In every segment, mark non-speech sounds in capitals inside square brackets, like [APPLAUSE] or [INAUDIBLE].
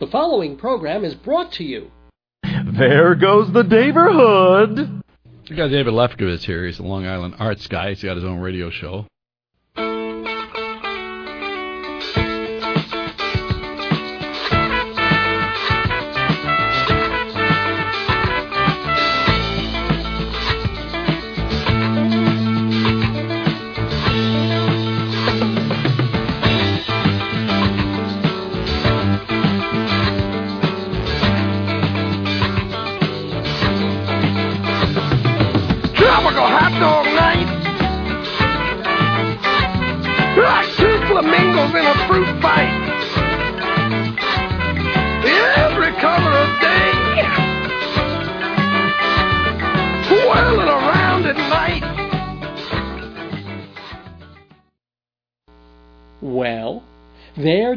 The following program is brought to you. There goes the neighborhood. We got David Lefkowitz here. He's a Long Island arts guy. He's got his own radio show.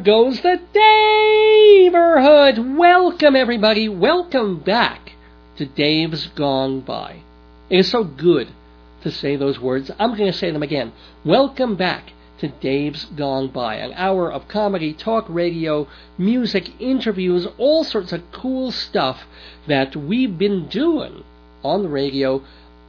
Goes the neighborhood. Welcome, everybody. Welcome back to Dave's Gone By. It is so good to say those words. I'm going to say them again. Welcome back to Dave's Gone By, an hour of comedy, talk radio, music, interviews, all sorts of cool stuff that we've been doing on the radio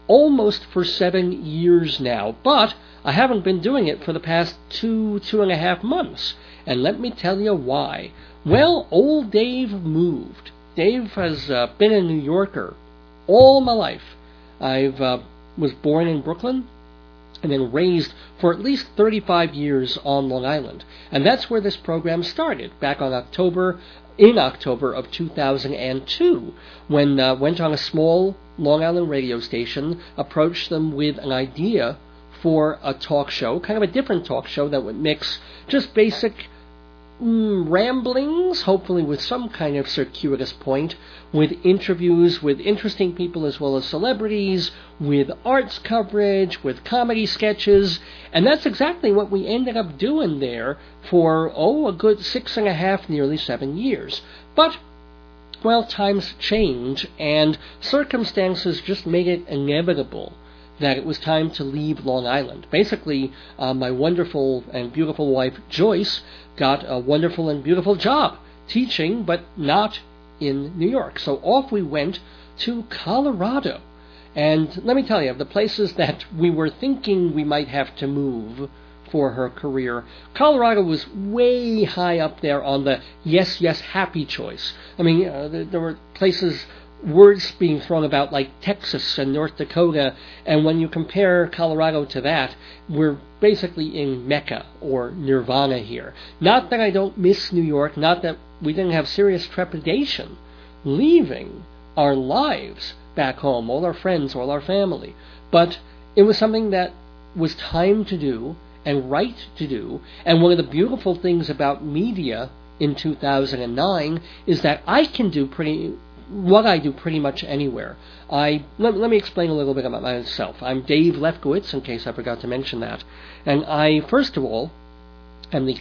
almost for seven years now. But I haven't been doing it for the past two, two and a half months. And let me tell you why. Well, old Dave moved. Dave has uh, been a New Yorker all my life. I uh, was born in Brooklyn and then raised for at least 35 years on Long Island. And that's where this program started, back on October, in October of 2002, when uh, went on a small Long Island radio station, approached them with an idea for a talk show, kind of a different talk show that would mix just basic mm, ramblings, hopefully with some kind of circuitous point, with interviews with interesting people as well as celebrities, with arts coverage, with comedy sketches, and that's exactly what we ended up doing there for, oh, a good six and a half, nearly seven years. But well, times change, and circumstances just made it inevitable that it was time to leave Long Island. Basically, uh, my wonderful and beautiful wife Joyce got a wonderful and beautiful job teaching, but not in New York. So off we went to Colorado. And let me tell you, of the places [LAUGHS] that we were thinking we might have to move for her career, Colorado was way high up there on the yes, yes, happy choice. I mean, uh, there, there were places words being thrown about like Texas and North Dakota, and when you compare Colorado to that, we're basically in Mecca or Nirvana here. Not that I don't miss New York, not that we didn't have serious trepidation leaving our lives back home, all our friends, all our family, but it was something that was time to do and right to do, and one of the beautiful things about media in 2009 is that I can do pretty what I do pretty much anywhere. I let, let me explain a little bit about myself. I'm Dave Lefkowitz, in case I forgot to mention that, and I first of all am the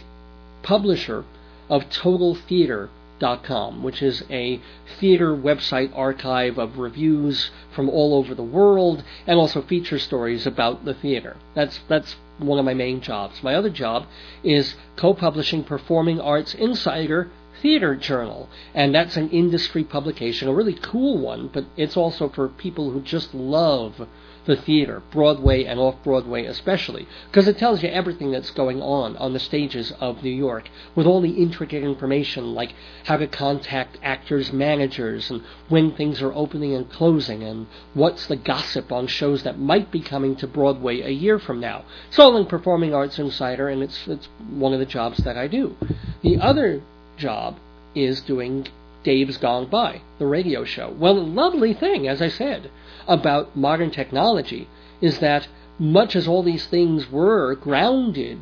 publisher of TotalTheater.com, which is a theater website archive of reviews from all over the world, and also feature stories about the theater. That's that's one of my main jobs. My other job is co-publishing Performing Arts Insider Theater Journal, and that's an industry publication, a really cool one, but it's also for people who just love the theater, Broadway and off Broadway especially, because it tells you everything that's going on on the stages of New York, with all the intricate information like how to contact actors' managers and when things are opening and closing, and what's the gossip on shows that might be coming to Broadway a year from now. It's all in Performing Arts Insider, and it's it's one of the jobs that I do. The other job is doing Dave's Gone By, the radio show. Well, the lovely thing, as I said, about modern technology is that much as all these things were grounded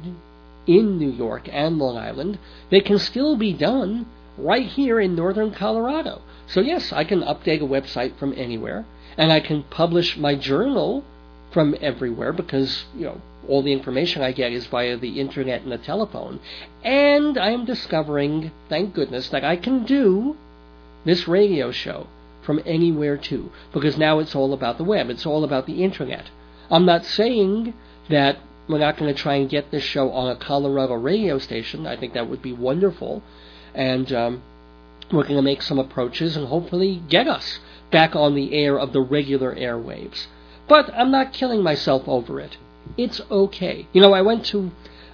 in New York and Long Island, they can still be done right here in northern Colorado. So, yes, I can update a website from anywhere, and I can publish my journal from everywhere because, you know, all the information I get is via the internet and the telephone. And I am discovering, thank goodness, that I can do this radio show from anywhere too, because now it's all about the web, it's all about the internet. I'm not saying that we're not going to try and get this show on a Colorado radio station. I think that would be wonderful. And um, we're going to make some approaches and hopefully get us back on the air of the regular airwaves. But I'm not killing myself over it. It's okay. You know, I went to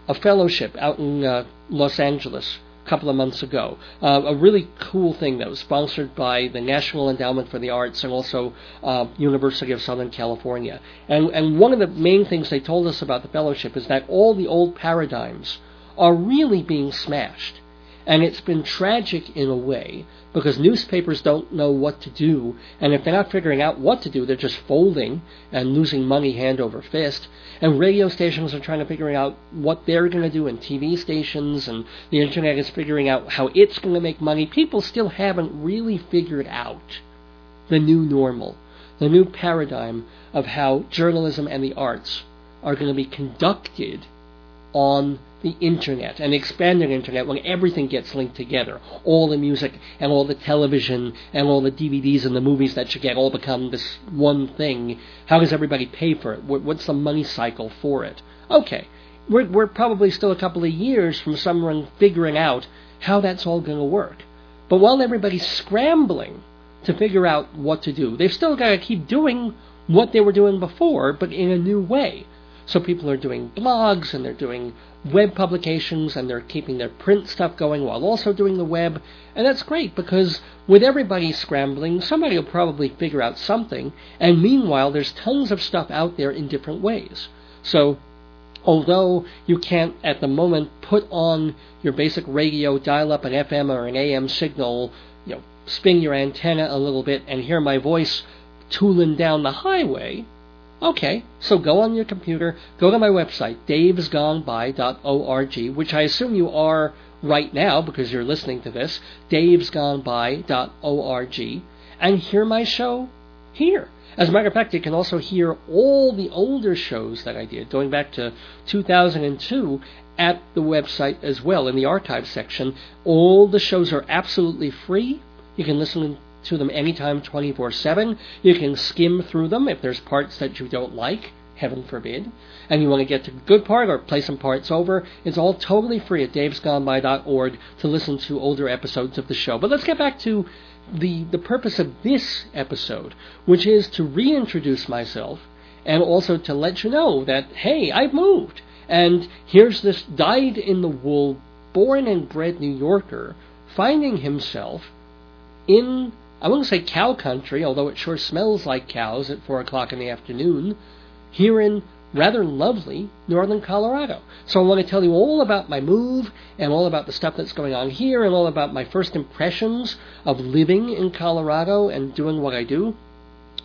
a fellowship out in uh, Los Angeles a couple of months ago. Uh, a really cool thing that was sponsored by the National Endowment for the Arts and also uh, University of Southern California. And and one of the main things they told us about the fellowship is that all the old paradigms are really being smashed. And it's been tragic in a way because newspapers don't know what to do, and if they're not figuring out what to do, they're just folding and losing money hand over fist. And radio stations are trying to figure out what they're going to do, and TV stations and the internet is figuring out how it's going to make money. People still haven't really figured out the new normal, the new paradigm of how journalism and the arts are going to be conducted on the internet, an expanded internet when everything gets linked together. All the music and all the television and all the DVDs and the movies that you get all become this one thing. How does everybody pay for it? What's the money cycle for it? Okay, we're, we're probably still a couple of years from someone figuring out how that's all going to work. But while everybody's scrambling to figure out what to do, they've still got to keep doing what they were doing before, but in a new way. So people are doing blogs and they're doing web publications and they're keeping their print stuff going while also doing the web. And that's great because with everybody scrambling, somebody will probably figure out something. And meanwhile, there's tons of stuff out there in different ways. So although you can't at the moment put on your basic radio, dial up an FM or an AM signal, you know, spin your antenna a little bit and hear my voice tooling down the highway, Okay, so go on your computer, go to my website, davesgoneby.org, which I assume you are right now because you're listening to this, davesgoneby.org, and hear my show here. As a matter of fact, you can also hear all the older shows that I did, going back to 2002, at the website as well in the archive section. All the shows are absolutely free. You can listen to them anytime 24 7. You can skim through them if there's parts that you don't like, heaven forbid, and you want to get to the good part or play some parts over. It's all totally free at davesgoneby.org to listen to older episodes of the show. But let's get back to the, the purpose of this episode, which is to reintroduce myself and also to let you know that, hey, I've moved. And here's this dyed in the wool, born and bred New Yorker finding himself in I won't say cow country, although it sure smells like cows at 4 o'clock in the afternoon, here in rather lovely northern Colorado. So I want to tell you all about my move and all about the stuff that's going on here and all about my first impressions of living in Colorado and doing what I do.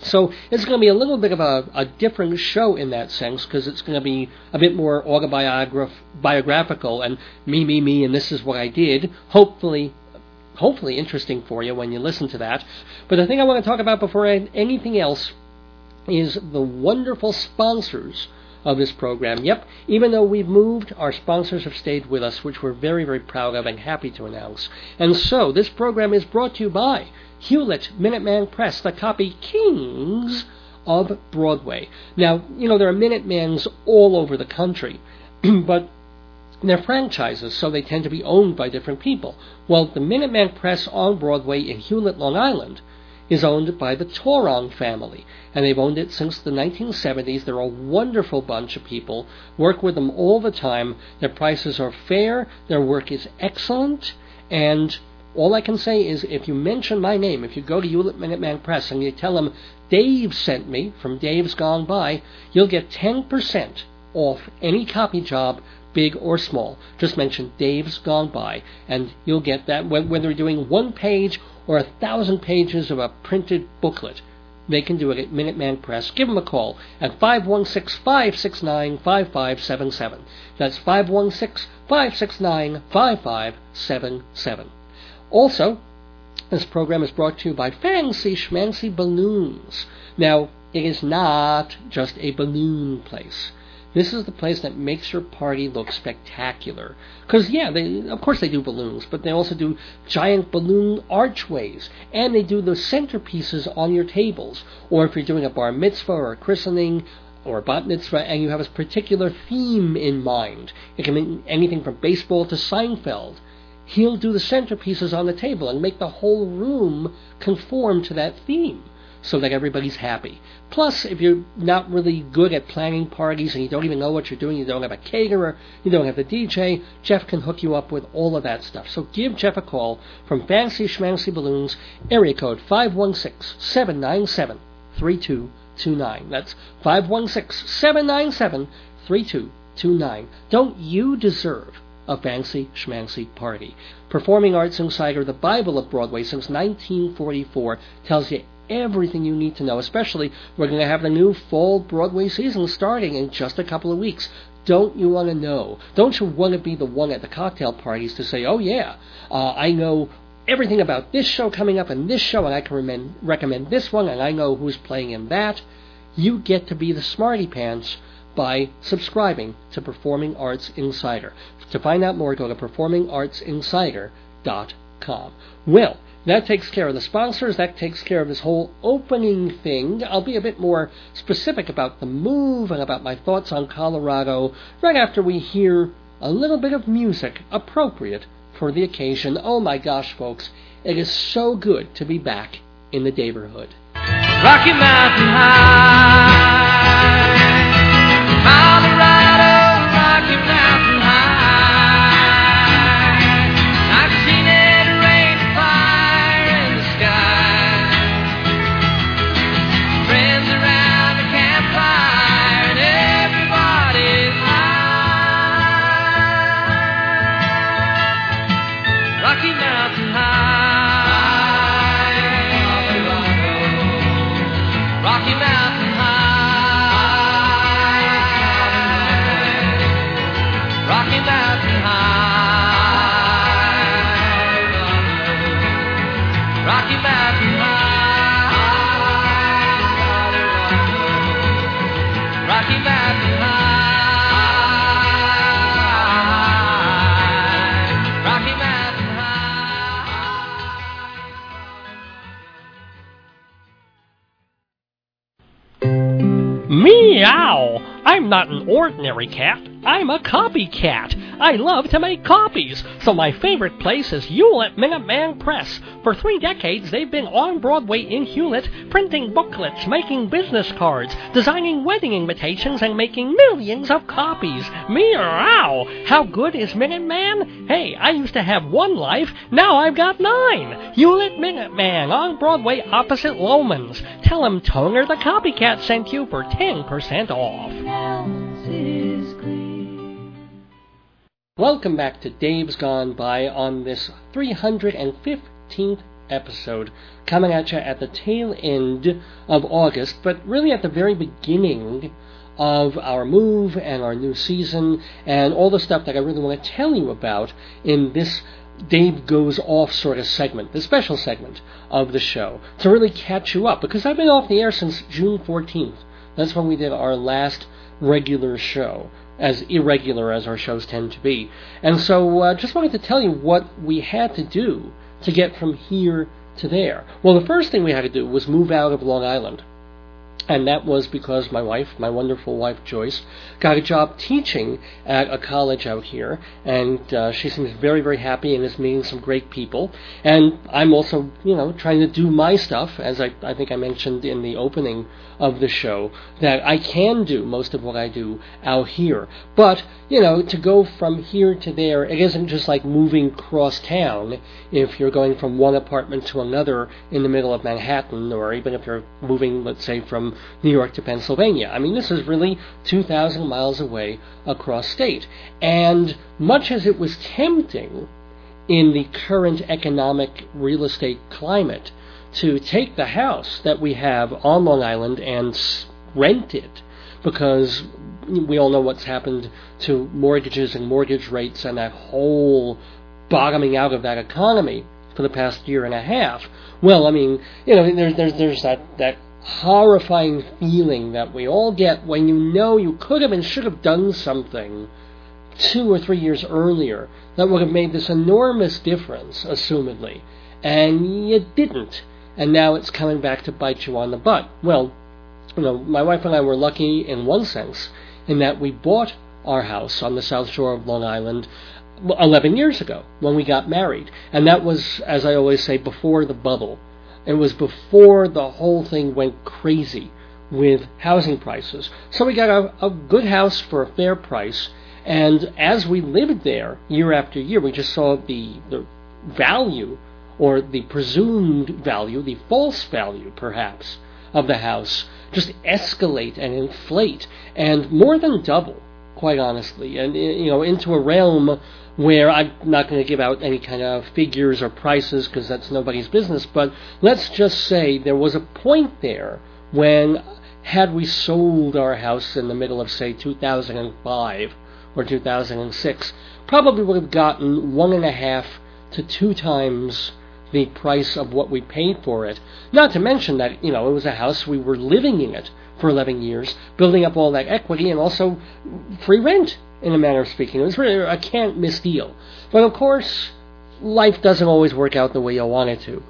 So it's going to be a little bit of a, a different show in that sense because it's going to be a bit more autobiographical and me, me, me, and this is what I did. Hopefully hopefully interesting for you when you listen to that. But the thing I want to talk about before anything else is the wonderful sponsors of this program. Yep, even though we've moved, our sponsors have stayed with us, which we're very, very proud of and happy to announce. And so, this program is brought to you by Hewlett Minuteman Press, the copy kings of Broadway. Now, you know, there are Minutemans all over the country, [CLEARS THROAT] but they're franchises, so they tend to be owned by different people. Well, the Minuteman Press on Broadway in Hewlett, Long Island, is owned by the Torong family, and they've owned it since the 1970s. They're a wonderful bunch of people. Work with them all the time. Their prices are fair. Their work is excellent, and all I can say is if you mention my name, if you go to Hewlett Minuteman Press and you tell them Dave sent me from Dave's Gone By, you'll get 10% off any copy job big or small. Just mention Dave's Gone By, and you'll get that whether you're doing one page or a thousand pages of a printed booklet. They can do it at Minuteman Press. Give them a call at 516 569 5577. That's 516 569 5577. Also, this program is brought to you by Fancy Schmancy Balloons. Now, it is not just a balloon place. This is the place that makes your party look spectacular. Because, yeah, they, of course they do balloons, but they also do giant balloon archways. And they do the centerpieces on your tables. Or if you're doing a bar mitzvah or a christening or a bat mitzvah and you have a particular theme in mind, it can mean anything from baseball to Seinfeld. he'll do the centerpieces on the table and make the whole room conform to that theme so that everybody's happy. Plus, if you're not really good at planning parties and you don't even know what you're doing, you don't have a caterer, you don't have the DJ, Jeff can hook you up with all of that stuff. So give Jeff a call from Fancy Schmancy Balloons, area code 516 797 3229. That's 516 797 3229. Don't you deserve a fancy schmancy party? Performing Arts Insider, the Bible of Broadway since 1944, tells you everything you need to know, especially we're going to have the new fall Broadway season starting in just a couple of weeks. Don't you want to know? Don't you want to be the one at the cocktail parties to say, oh yeah, uh, I know everything about this show coming up and this show, and I can recommend, recommend this one, and I know who's playing in that? You get to be the smarty pants by subscribing to Performing Arts Insider. To find out more, go to performingartsinsider.com. Well, that takes care of the sponsors. That takes care of this whole opening thing. I'll be a bit more specific about the move and about my thoughts on Colorado right after we hear a little bit of music appropriate for the occasion. Oh my gosh, folks, it is so good to be back in the neighborhood. Rocky Mountain High, Meow! I'm not an ordinary cat. I'm a copycat. I love to make copies, so my favorite place is Hewlett Minuteman Press. For three decades, they've been on Broadway in Hewlett, printing booklets, making business cards, designing wedding invitations, and making millions of copies. Meow! How good is Minuteman? Hey, I used to have one life, now I've got nine. Hewlett Minuteman on Broadway opposite Loehmann's. Tell him Toner the Copycat sent you for 10% off. Welcome back to Dave's Gone By on this 315th episode, coming at you at the tail end of August, but really at the very beginning of our move and our new season and all the stuff that I really want to tell you about in this Dave Goes Off sort of segment, the special segment of the show, to really catch you up, because I've been off the air since June 14th. That's when we did our last regular show, as irregular as our shows tend to be. And so, uh, just wanted to tell you what we had to do to get from here to there. Well, the first thing we had to do was move out of Long Island. And that was because my wife, my wonderful wife Joyce, got a job teaching at a college out here, and uh, she seems very, very happy and is meeting some great people. And I'm also, you know, trying to do my stuff, as I, I think I mentioned in the opening of the show, that I can do most of what I do out here. But, you know, to go from here to there, it isn't just like moving cross town if you're going from one apartment to another in the middle of Manhattan, or even if you're moving, let's say, from New York to Pennsylvania. I mean, this is really 2,000 miles away across state. And much as it was tempting in the current economic real estate climate to take the house that we have on Long Island and rent it because we all know what's happened to mortgages and mortgage rates and that whole bottoming out of that economy for the past year and a half. Well, I mean, you know, there's there's there's that that horrifying feeling that we all get when you know you could have and should have done something two or three years earlier that would have made this enormous difference, assumedly, and you didn't, and now it's coming back to bite you on the butt. Well, you know, my wife and I were lucky in one sense in that we bought our house on the south shore of Long Island 11 years ago when we got married. And that was, as I always say, before the bubble. It was before the whole thing went crazy with housing prices. So we got a, a good house for a fair price. And as we lived there year after year, we just saw the, the value or the presumed value, the false value perhaps, of the house just escalate and inflate and more than double, quite honestly, and you know into a realm where I'm not going to give out any kind of figures or prices because that's nobody's business, but let's just say there was a point there when had we sold our house in the middle of say 2005 or 2006, probably would have gotten one and a half to two times the price of what we paid for it. Not to mention that, you know, it was a house, we were living in it for 11 years, building up all that equity and also free rent, in a manner of speaking. It was really a can't miss deal. But of course, life doesn't always work out the way you want it to.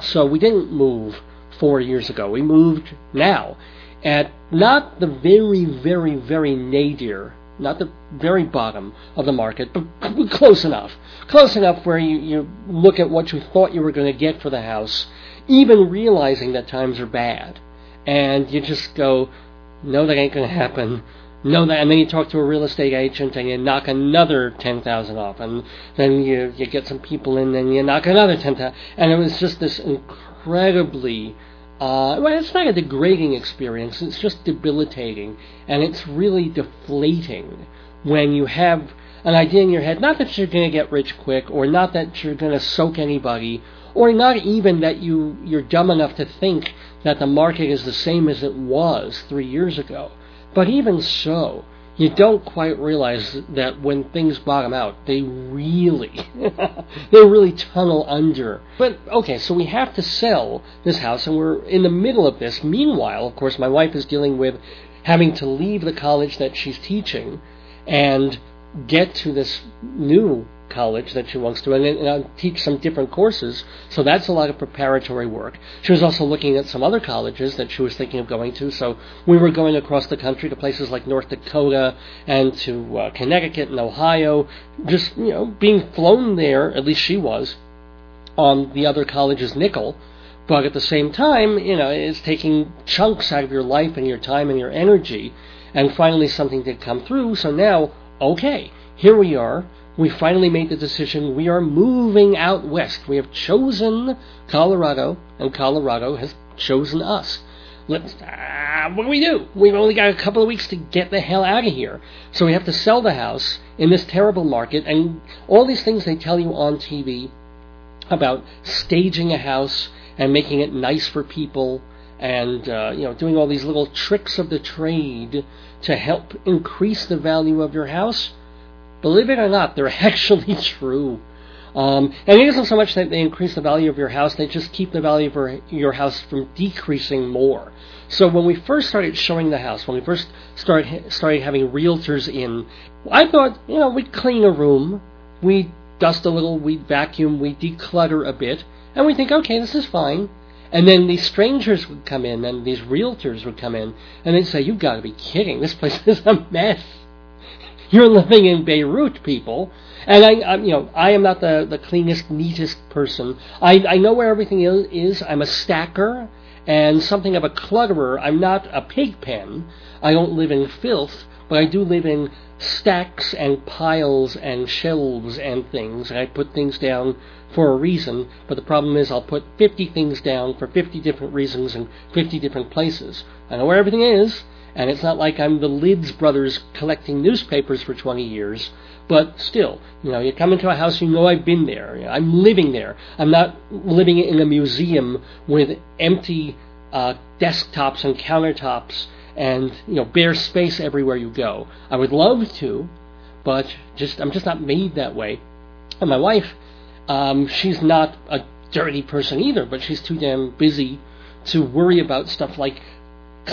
So we didn't move four years ago. We moved now at not the very, very, very nadir not the very bottom of the market, but close enough. Close enough where you, you look at what you thought you were going to get for the house, even realizing that times are bad. And you just go, no, that ain't going to happen. No, that, and then you talk to a real estate agent and you knock another ten thousand off, and then you you get some people in and you knock another ten thousand, and it was just this incredibly uh, well, it's not a degrading experience. It's just debilitating, and it's really deflating when you have an idea in your head. Not that you're going to get rich quick, or not that you're going to soak anybody, or not even that you you're dumb enough to think that the market is the same as it was three years ago. But even so, you don't quite realize that when things bottom out, they really, [LAUGHS] they really tunnel under. But okay, so we have to sell this house, and we're in the middle of this. Meanwhile, of course, my wife is dealing with having to leave the college that she's teaching and get to this new college that she wants to and, and teach some different courses. So that's a lot of preparatory work. She was also looking at some other colleges that she was thinking of going to. So we were going across the country to places like North Dakota and to uh, Connecticut and Ohio, just you know being flown there. At least she was on the other college's nickel. But at the same time, you know, it's taking chunks out of your life and your time and your energy. And finally, something did come through. So now, okay, here we are we finally made the decision. We are moving out west. We have chosen Colorado, and Colorado has chosen us. Let's. Uh, what do we do? We've only got a couple of weeks to get the hell out of here. So we have to sell the house in this terrible market, and all these things they tell you on TV about staging a house and making it nice for people, and uh, you know doing all these little tricks of the trade to help increase the value of your house Believe it or not, they're [LAUGHS] actually true. Um, and it isn't so much that they increase the value of your house, they just keep the value of your house from decreasing more. So when we first started showing the house, when we first started, started having realtors in, I thought, you know, we'd clean a room, we dust a little, we vacuum, we declutter a bit, and we think, okay, this is fine. And then these strangers would come in, and these realtors would come in, and they'd say, you've got to be kidding, this place [LAUGHS] is a mess. You're living in Beirut, people. And I, I, you know, I am not the, the cleanest, neatest person. I, I know where everything is. I'm a stacker and something of a clutterer. I'm not a pig pen. I don't live in filth, but I do live in stacks and piles and shelves and things. And I put things down for a reason, but the problem is I'll put 50 things down for 50 different reasons in 50 different places. I know where everything is, and it's not like I'm the Lids brothers collecting newspapers for 20 years, but still, you know, you come into a house, you know I've been there. I'm living there. I'm not living in a museum with empty uh, desktops and countertops and you know bare space everywhere you go. I would love to, but just I'm just not made that way. And my wife, um, she's not a dirty person either, but she's too damn busy to worry about stuff like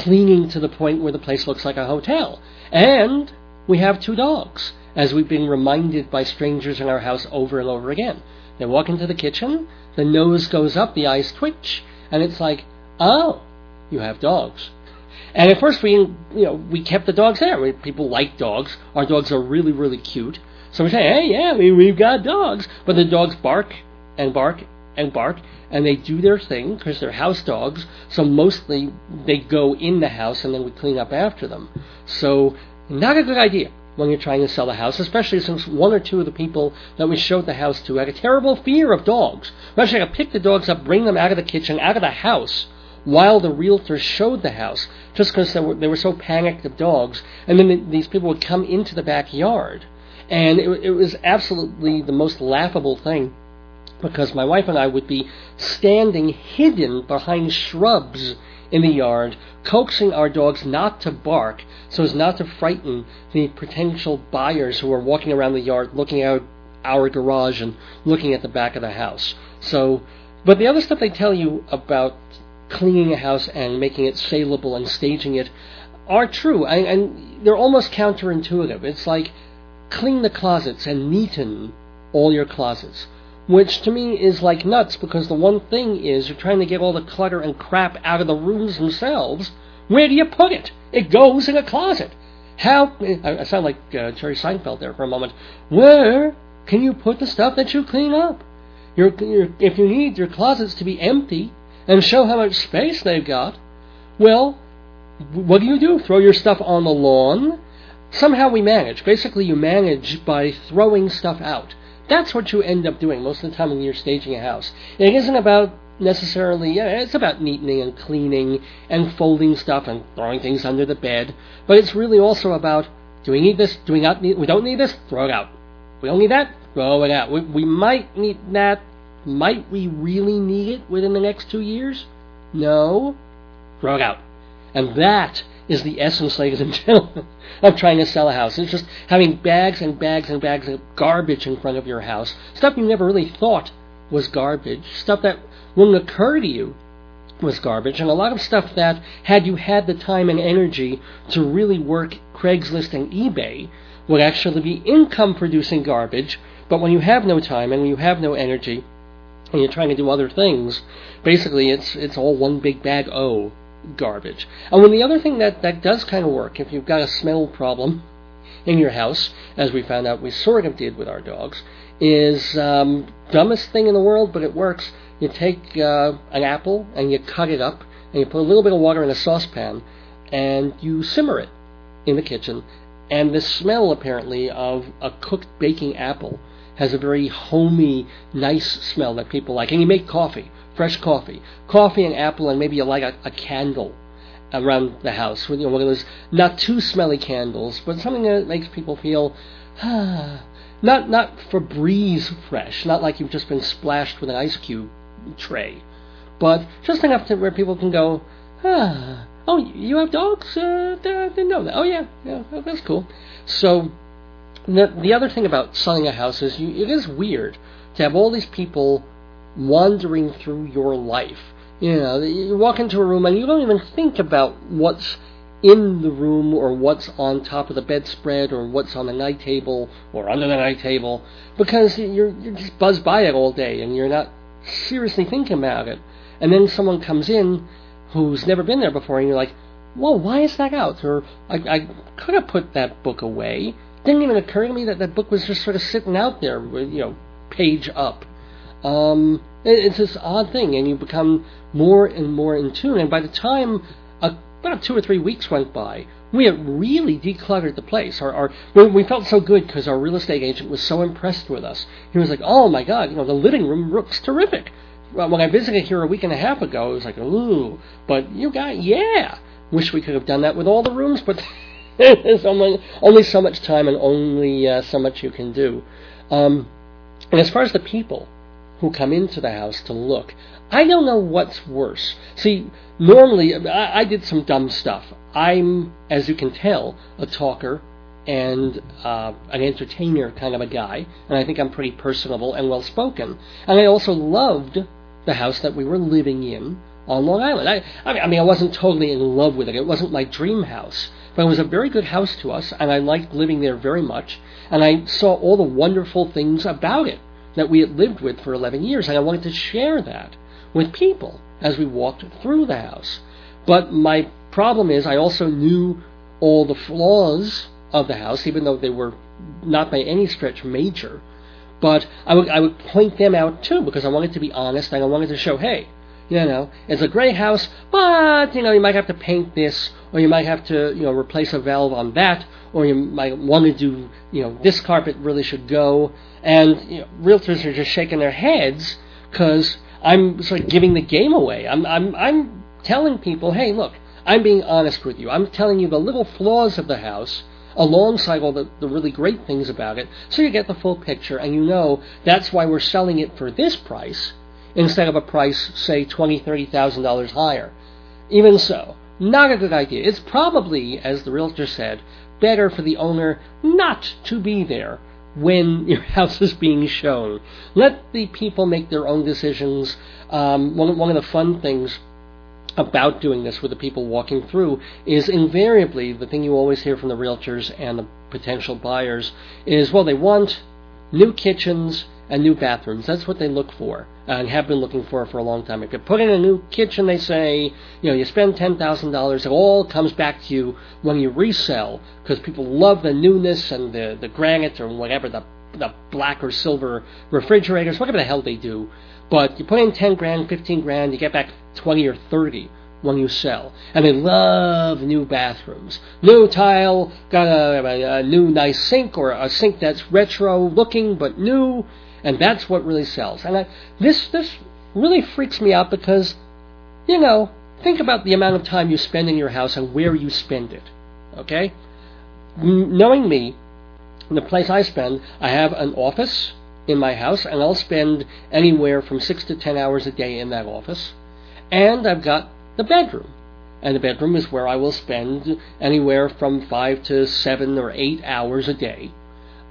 cleaning to the point where the place looks like a hotel. And we have two dogs, as we've been reminded by strangers in our house over and over again. They walk into the kitchen, the nose goes up, the eyes twitch, and it's like, oh, you have dogs. And at first we, you know, we kept the dogs there. People like dogs. Our dogs are really, really cute. So we say, hey, yeah, we, we've got dogs. But the dogs bark and bark and bark, and they do their thing because they're house dogs. So mostly they go in the house and then we clean up after them. So not a good idea when you're trying to sell a house, especially since one or two of the people that we showed the house to had a terrible fear of dogs. We actually had to pick the dogs up, bring them out of the kitchen, out of the house, while the realtor showed the house, just because they were, they were so panicked of dogs. And then the, these people would come into the backyard. And it, it was absolutely the most laughable thing because my wife and I would be standing hidden behind shrubs in the yard, coaxing our dogs not to bark so as not to frighten the potential buyers who are walking around the yard looking out our garage and looking at the back of the house. So, but the other stuff they tell you about cleaning a house and making it saleable and staging it are true, and, and they're almost counterintuitive. It's like clean the closets and neaten all your closets which to me is like nuts because the one thing is you're trying to get all the clutter and crap out of the rooms themselves. Where do you put it? It goes in a closet. How? I sound like uh, Jerry Seinfeld there for a moment. Where can you put the stuff that you clean up? If you need your closets to be empty and show how much space they've got, well, what do you do? Throw your stuff on the lawn? Somehow we manage. Basically, you manage by throwing stuff out. That's what you end up doing most of the time when you're staging a house. It isn't about necessarily, yeah, it's about neatening and cleaning and folding stuff and throwing things under the bed, but it's really also about do we need this? Do we not need? We don't need this. Throw it out. We don't need that. Throw it out. We, we might need that. Might we really need it within the next two years? No. Throw it out. And that is the essence, ladies and gentlemen, [LAUGHS] of trying to sell a house. It's just having bags and bags and bags of garbage in front of your house. Stuff you never really thought was garbage. Stuff that wouldn't occur to you was garbage. And a lot of stuff that, had you had the time and energy to really work Craigslist and eBay, would actually be income producing garbage. But when you have no time and when you have no energy, and you're trying to do other things, basically it's it's all one big bag O garbage. And when the other thing that, that does kind of work, if you've got a smell problem in your house, as we found out we sort of did with our dogs, is um, dumbest thing in the world, but it works. You take uh, an apple and you cut it up, and you put a little bit of water in a saucepan, and you simmer it in the kitchen. And the smell, apparently, of a cooked baking apple has a very homey, nice smell that people like. And you make coffee fresh coffee, coffee and apple, and maybe you like a, a candle around the house. With you know, one of those not too smelly candles, but something that makes people feel, ah, [SIGHS] not not for breeze fresh, not like you've just been splashed with an ice cube tray, but just enough to where people can go, ah, oh, you have dogs? Uh, that. Oh yeah, yeah, that's cool. So. The, the other thing about selling a house is you, it is weird to have all these people wandering through your life. You know, you walk into a room and you don't even think about what's in the room or what's on top of the bedspread or what's on the night table or under the night table because you're, you're just buzzed by it all day and you're not seriously thinking about it. And then someone comes in who's never been there before and you're like, well, why is that out? Or I, I could have put that book away. Didn't even occur to me that that book was just sort of sitting out there, you know, page up. Um, it's this odd thing, and you become more and more in tune. And by the time uh, about two or three weeks went by, we had really decluttered the place. Our, our we felt so good because our real estate agent was so impressed with us. He was like, "Oh my God, you know, the living room looks terrific." When I visited here a week and a half ago, it was like, "Ooh," but you got yeah. Wish we could have done that with all the rooms, but [LAUGHS] there's only only so much time and only uh, so much you can do. Um, and as far as the people, who come into the house to look. I don't know what's worse. See, normally, I, I did some dumb stuff. I'm, as you can tell, a talker and uh, an entertainer kind of a guy, and I think I'm pretty personable and well spoken. And I also loved the house that we were living in on Long Island. I, I mean, I wasn't totally in love with it. It wasn't my dream house, but it was a very good house to us, and I liked living there very much. And I saw all the wonderful things about it that we had lived with for 11 years, and I wanted to share that with people as we walked through the house. But my problem is, I also knew all the flaws of the house, even though they were not by any stretch major. But I would I would point them out too because I wanted to be honest and I wanted to show, hey, you know, it's a great house, but you know you might have to paint this, or you might have to you know replace a valve on that, or you might want to do you know this carpet really should go. And you know, realtors are just shaking their heads because I'm sort of giving the game away. I'm I'm I'm telling people, hey, look, I'm being honest with you. I'm telling you the little flaws of the house alongside all the, the really great things about it, so you get the full picture and you know that's why we're selling it for this price instead of a price, say, twenty, thirty thousand dollars higher. Even so, not a good idea. It's probably, as the realtor said, better for the owner not to be there when [LAUGHS] your house is being shown. Let the people make their own decisions. Um, one, one of the fun things about doing this with the people walking through is invariably the thing you always hear from the realtors and the potential buyers is well, they want new kitchens and new bathrooms. That's what they look for uh, and have been looking for for a long time. If you put in a new kitchen, they say, you know, you spend ten thousand dollars, it all comes back to you when you resell because people love the newness and the the granite or whatever the the black or silver refrigerators, whatever the hell they do. But you put in ten grand, fifteen grand, you get back twenty or thirty when you sell. And they love new bathrooms. New tile, got a, a, a new nice sink or a sink that's retro looking but new and that's what really sells. And I, this this really freaks me out because, you know, think about the amount of time you spend in your house and where you spend it. Okay, knowing me, the place I spend, I have an office in my house, and I'll spend anywhere from six to ten hours a day in that office, and I've got the bedroom. And the bedroom is where I will spend anywhere from five to seven or eight hours a day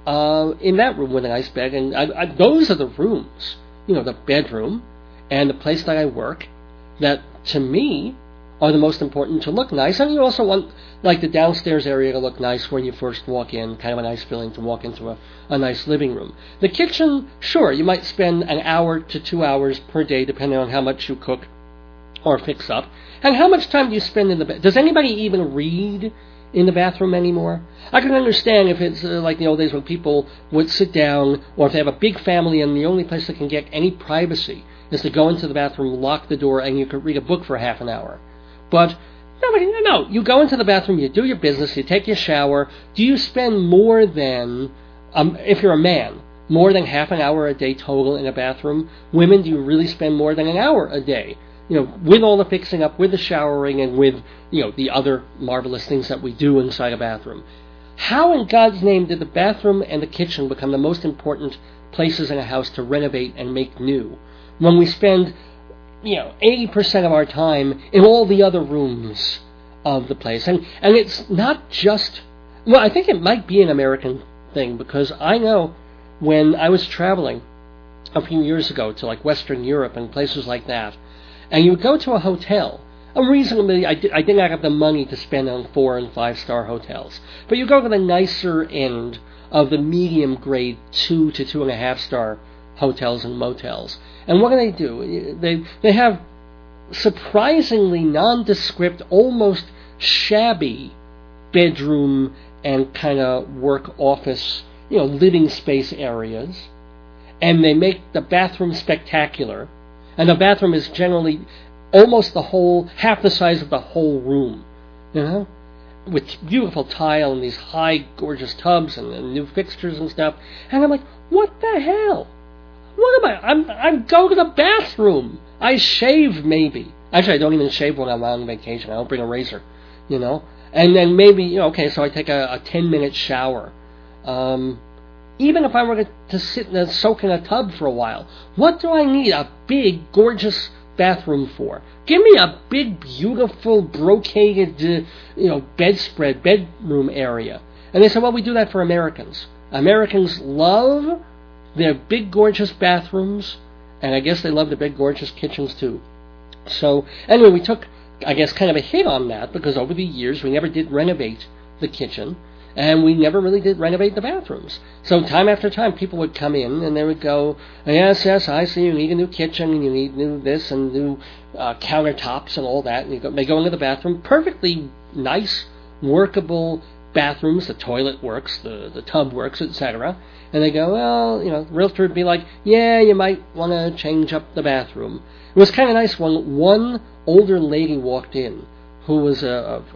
uh, in that room with a ice bag, And I, I, those are the rooms, you know, the bedroom and the place that I work, that to me are the most important to look nice. And you also want like the downstairs area to look nice when you first walk in, kind of a nice feeling to walk into a, a nice living room. The kitchen, sure, you might spend an hour to two hours per day, depending on how much you cook or fix up. And how much time do you spend in the bed? Does anybody even read in the bathroom anymore. I can understand if it's uh, like the old days when people would sit down, or if they have a big family and the only place they can get any privacy is to go into the bathroom, lock the door, and you can read a book for half an hour. But no, no, no. You go into the bathroom, you do your business, you take your shower. Do you spend more than, um, if you're a man, more than half an hour a day total in a bathroom? Women, do you really spend more than an hour a day? You know, with all the fixing up, with the showering, and with, you know, the other marvelous things that we do inside a bathroom. How in God's name did the bathroom and the kitchen become the most important places in a house to renovate and make new when we spend, you know, 80% of our time in all the other rooms of the place? And, and it's not just, well, I think it might be an American thing because I know when I was traveling a few years ago to like Western Europe and places like that, and you would go to a hotel. And reasonably, I, did, I did not have the money to spend on four and five star hotels. But you go to the nicer end of the medium grade two to two and a half star hotels and motels. And what do they do? They, they have surprisingly nondescript, almost shabby bedroom and kind of work office, you know, living space areas. And they make the bathroom spectacular and the bathroom is generally almost the whole, half the size of the whole room, you know, with beautiful tile and these high, gorgeous tubs and, and new fixtures and stuff. And I'm like, what the hell? What am I? I'm I'm going to the bathroom. I shave maybe. Actually, I don't even shave when I'm on vacation. I don't bring a razor, you know. And then maybe you know, okay, so I take a, a ten minute shower. Um, even if I were to sit and soak in a tub for a while, what do I need a big, gorgeous bathroom for? Give me a big, beautiful, brocaded, uh, you know, bedspread, bedroom area. And they said, well, we do that for Americans. Americans love their big, gorgeous bathrooms, and I guess they love the big, gorgeous kitchens too. So, anyway, we took, I guess, kind of a hit on that because over the years we never did renovate the kitchen and we never really did renovate the bathrooms. So time after time, people would come in and they would go, "Yes, yes, I see. You need a new kitchen, and you need new this and new uh, countertops and all that." And go, they go into the bathroom, perfectly nice, workable bathrooms, the toilet works, the, the tub works, etc. And they go, well, you know, realtor would be like, yeah, you might want to change up the bathroom. It was kind of nice when one older lady walked in who was a,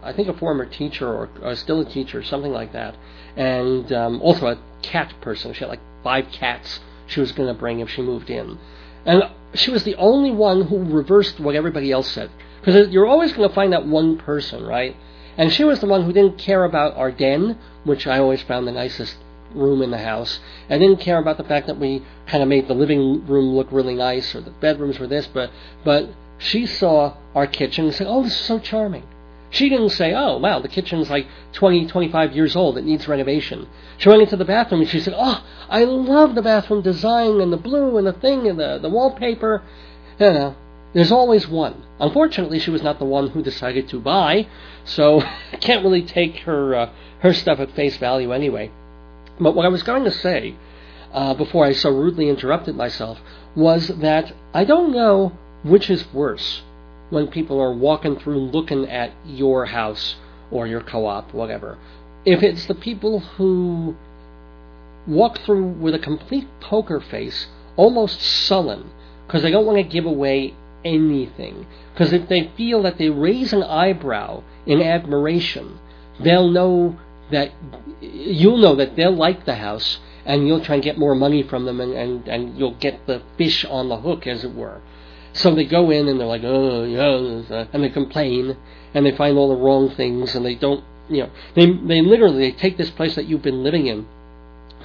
a I think a former teacher or, or still a teacher, something like that, and um, also a cat person. She had like five cats she was going to bring if she moved in, and she was the only one who reversed what everybody else said. Because you're always going to find that one person, right? And she was the one who didn't care about our den, which I always found the nicest room in the house. I didn't care about the fact that we kind of made the living room look really nice or the bedrooms were this, but but she saw our kitchen and said, "Oh, this is so charming." She didn't say, "Oh, wow, the kitchen's like 20, 25 years old. It needs renovation." She went into the bathroom and she said, "Oh, I love the bathroom design and the blue and the thing and the the wallpaper." You know, there's always one. Unfortunately, she was not the one who decided to buy, so [LAUGHS] I can't really take her uh, her stuff at face value anyway. But what I was going to say uh, before I so rudely interrupted myself was that I don't know which is worse when people are walking through looking at your house or your co-op, whatever. If it's the people who walk through with a complete poker face, almost sullen, because they don't want to give away anything. Because if they feel that they raise an eyebrow in admiration, they'll know that you'll know that they'll like the house and you'll try and get more money from them and, and, and you'll get the fish on the hook, as it were. So they go in and they're like, oh, yeah, and they complain and they find all the wrong things and they don't, you know, they, they literally they take this place that you've been living in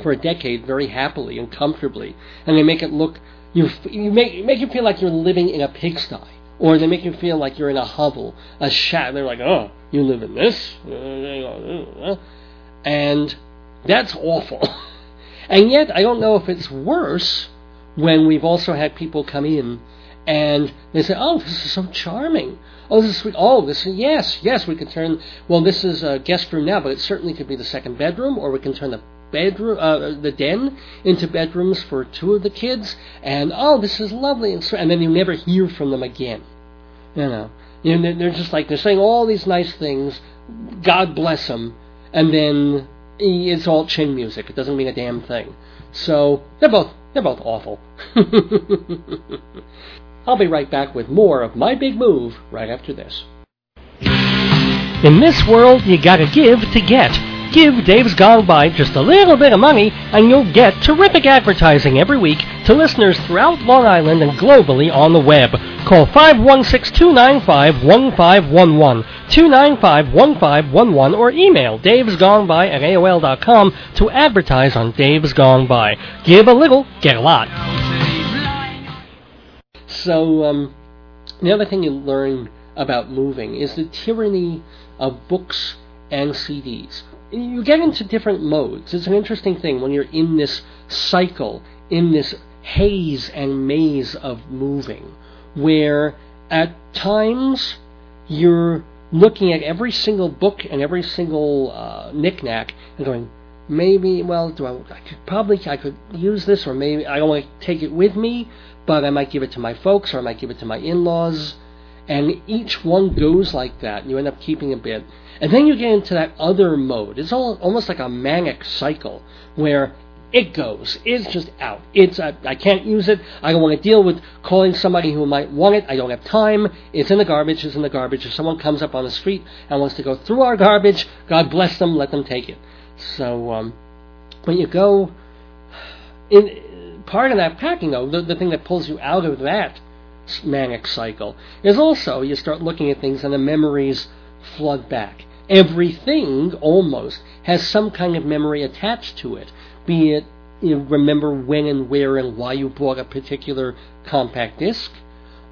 for a decade very happily and comfortably and they make it look you you make make you feel like you're living in a pigsty, or they make you feel like you're in a hovel, a shack. They're like, oh, you live in this, and that's awful. [LAUGHS] and yet, I don't know if it's worse when we've also had people come in and they say, "Oh, this is so charming. Oh, this is sweet. Oh, this is yes, yes. We could turn. Well, this is a guest room now, but it certainly could be the second bedroom, or we can turn the bedroom, uh, the den into bedrooms for two of the kids, and oh, this is lovely, and so, and then you never hear from them again. You know, you know, they're just like they're saying all these nice things. God bless them, and then it's all chin music. It doesn't mean a damn thing. So they're both they're both awful. [LAUGHS] I'll be right back with more of my big move right after this. In this world, you gotta give to get. Give Dave's Gone By just a little bit of money, and you'll get terrific advertising every week to listeners throughout Long Island and globally on the web. Call 516-295-1511, 295-1511, or email davesgoneby at AOL.com to advertise on Dave's Gone By. Give a little, get a lot. So, um, the other thing you learn about moving is the tyranny of books and CDs you get into different modes. It's an interesting thing when you're in this cycle, in this haze and maze of moving, where at times you're looking at every single book and every single uh, knickknack and going, maybe, well, do I, I could probably, I could use this, or maybe I don't want to take it with me, but I might give it to my folks, or I might give it to my in-laws, and each one goes like that, and you end up keeping a bit. And then you get into that other mode. It's all, almost like a manic cycle where it goes. It's just out. It's uh, I can't use it. I don't want to deal with calling somebody who might want it. I don't have time. It's in the garbage. It's in the garbage. If someone comes up on the street and wants to go through our garbage, God bless them. Let them take it. So um, when you go in part of that packing, though, the, the thing that pulls you out of that manic cycle is also you start looking at things and the memories flood back. Everything almost has some kind of memory attached to it, be it you remember when and where and why you bought a particular compact disc,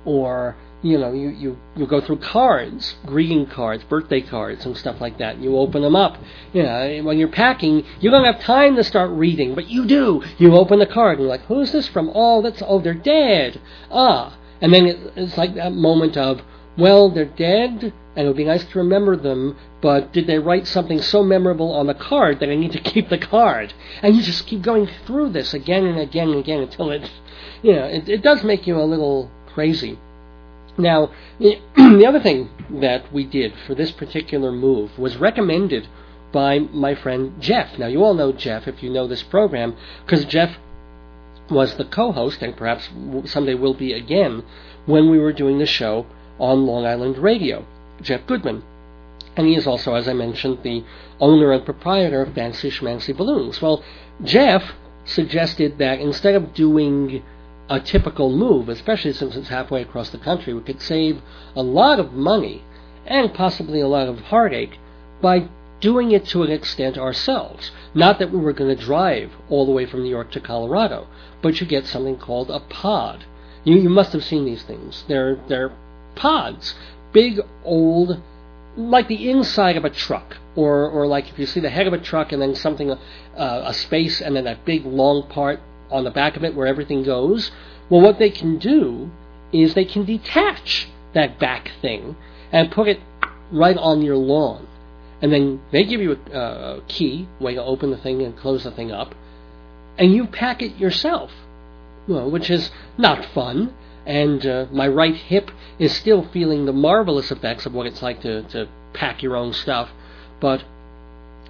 or you know you, you, you go through cards, greeting cards, birthday cards, and stuff like that. You open them up. You know when you're packing, you don't have time to start reading, but you do. You open the card and you're like, who's this from? Oh, that's oh they're dead. Ah, and then it, it's like that moment of well, they're dead, and it would be nice to remember them, but did they write something so memorable on the card that I need to [LAUGHS] keep the card? And you just keep going through this again and again and again until it, you know, it, it does make you a little crazy. Now, [CLEARS THROAT] the other thing that we did for this particular move was recommended by my friend Jeff. Now, you all know Jeff if you know this program, because Jeff was the co host, and perhaps someday will be again, when we were doing the show on Long Island Radio. Jeff Goodman. And he is also, as I mentioned, the owner and proprietor of Fancy Schmancy Balloons. Well, Jeff suggested that instead of doing a typical move, especially since it's halfway across the country, we could save a lot of money and possibly a lot of heartache by doing it to an extent ourselves. Not that we were going to drive all the way from New York to Colorado, but you get something called a pod. You, you must have seen these things. They're, they're pods, big, old, like the inside of a truck, or, or like if you see the head of a truck and then something, uh, a space, and then that big long part on the back of it where everything goes. Well, what they can do is they can detach that back thing and put it right on your lawn. And then they give you a, a key, way to open the thing and close the thing up, and you pack it yourself. Well, which is not fun, and uh, my right hip is still feeling the marvelous effects of what it's like to, to pack your own stuff. But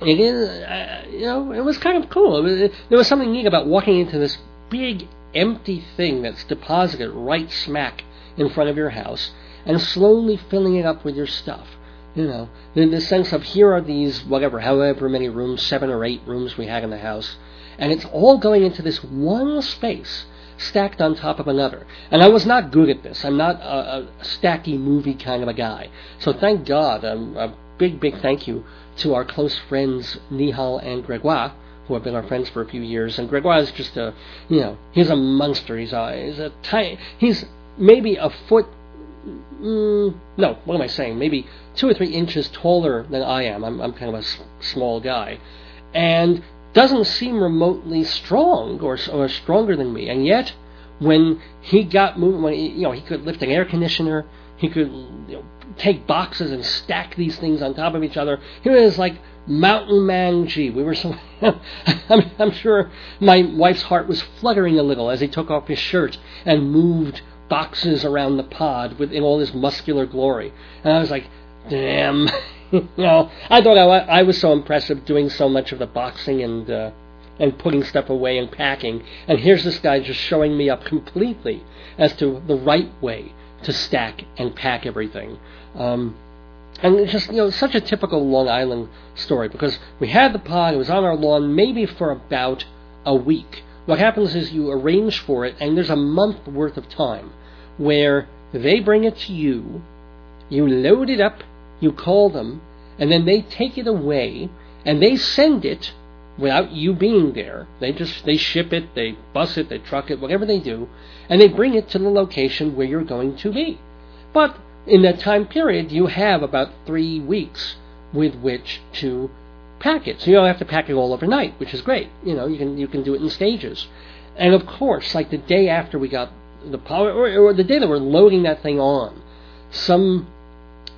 it is, uh, you know, it was kind of cool. Was, it, there was something neat about walking into this big empty thing that's deposited right smack in front of your house and slowly filling it up with your stuff. You know, the, the sense of here are these, whatever, however many rooms, seven or eight rooms we had in the house, and it's all going into this one space stacked on top of another. And I was not good at this. I'm not a, a stacky movie kind of a guy. So thank God, um, a big, big thank you to our close friends Nihal and Gregoire, who have been our friends for a few years. And Gregoire is just a, you know, he's a monster. He's a, he's a tiny, he's maybe a foot, mm, no, what am I saying? Maybe two or three inches taller than I am. I'm, I'm kind of a s- small guy. And doesn't seem remotely strong or, or stronger than me. And yet, when he got moving, when he, you know, he could lift an air conditioner, he could you know, take boxes and stack these things on top of each other. He was like Mountain Man G. We were so. [LAUGHS] I'm, I'm sure my wife's heart was fluttering a little as he took off his shirt and moved boxes around the pod with in all his muscular glory. And I was like, damn. [LAUGHS] you know, I thought I, I was so impressive doing so much of the boxing and uh, and putting stuff away and packing, and here's this guy just showing me up completely as to the right way to stack and pack everything. Um, and it's just you know such a typical Long Island story because we had the pod, it was on our lawn maybe for about a week. What happens is you arrange for it, and there's a month worth of time where they bring it to you, you load it up, you call them, and then they take it away, and they send it without you being there. They just they ship it, they bus it, they truck it, whatever they do, and they bring it to the location where you're going to be. But in that time period, you have about three weeks with which to pack it. So you don't have to pack it all overnight, which is great. You know, you can you can do it in stages. And of course, like the day after we got the power, or, or the day that we're loading that thing on, some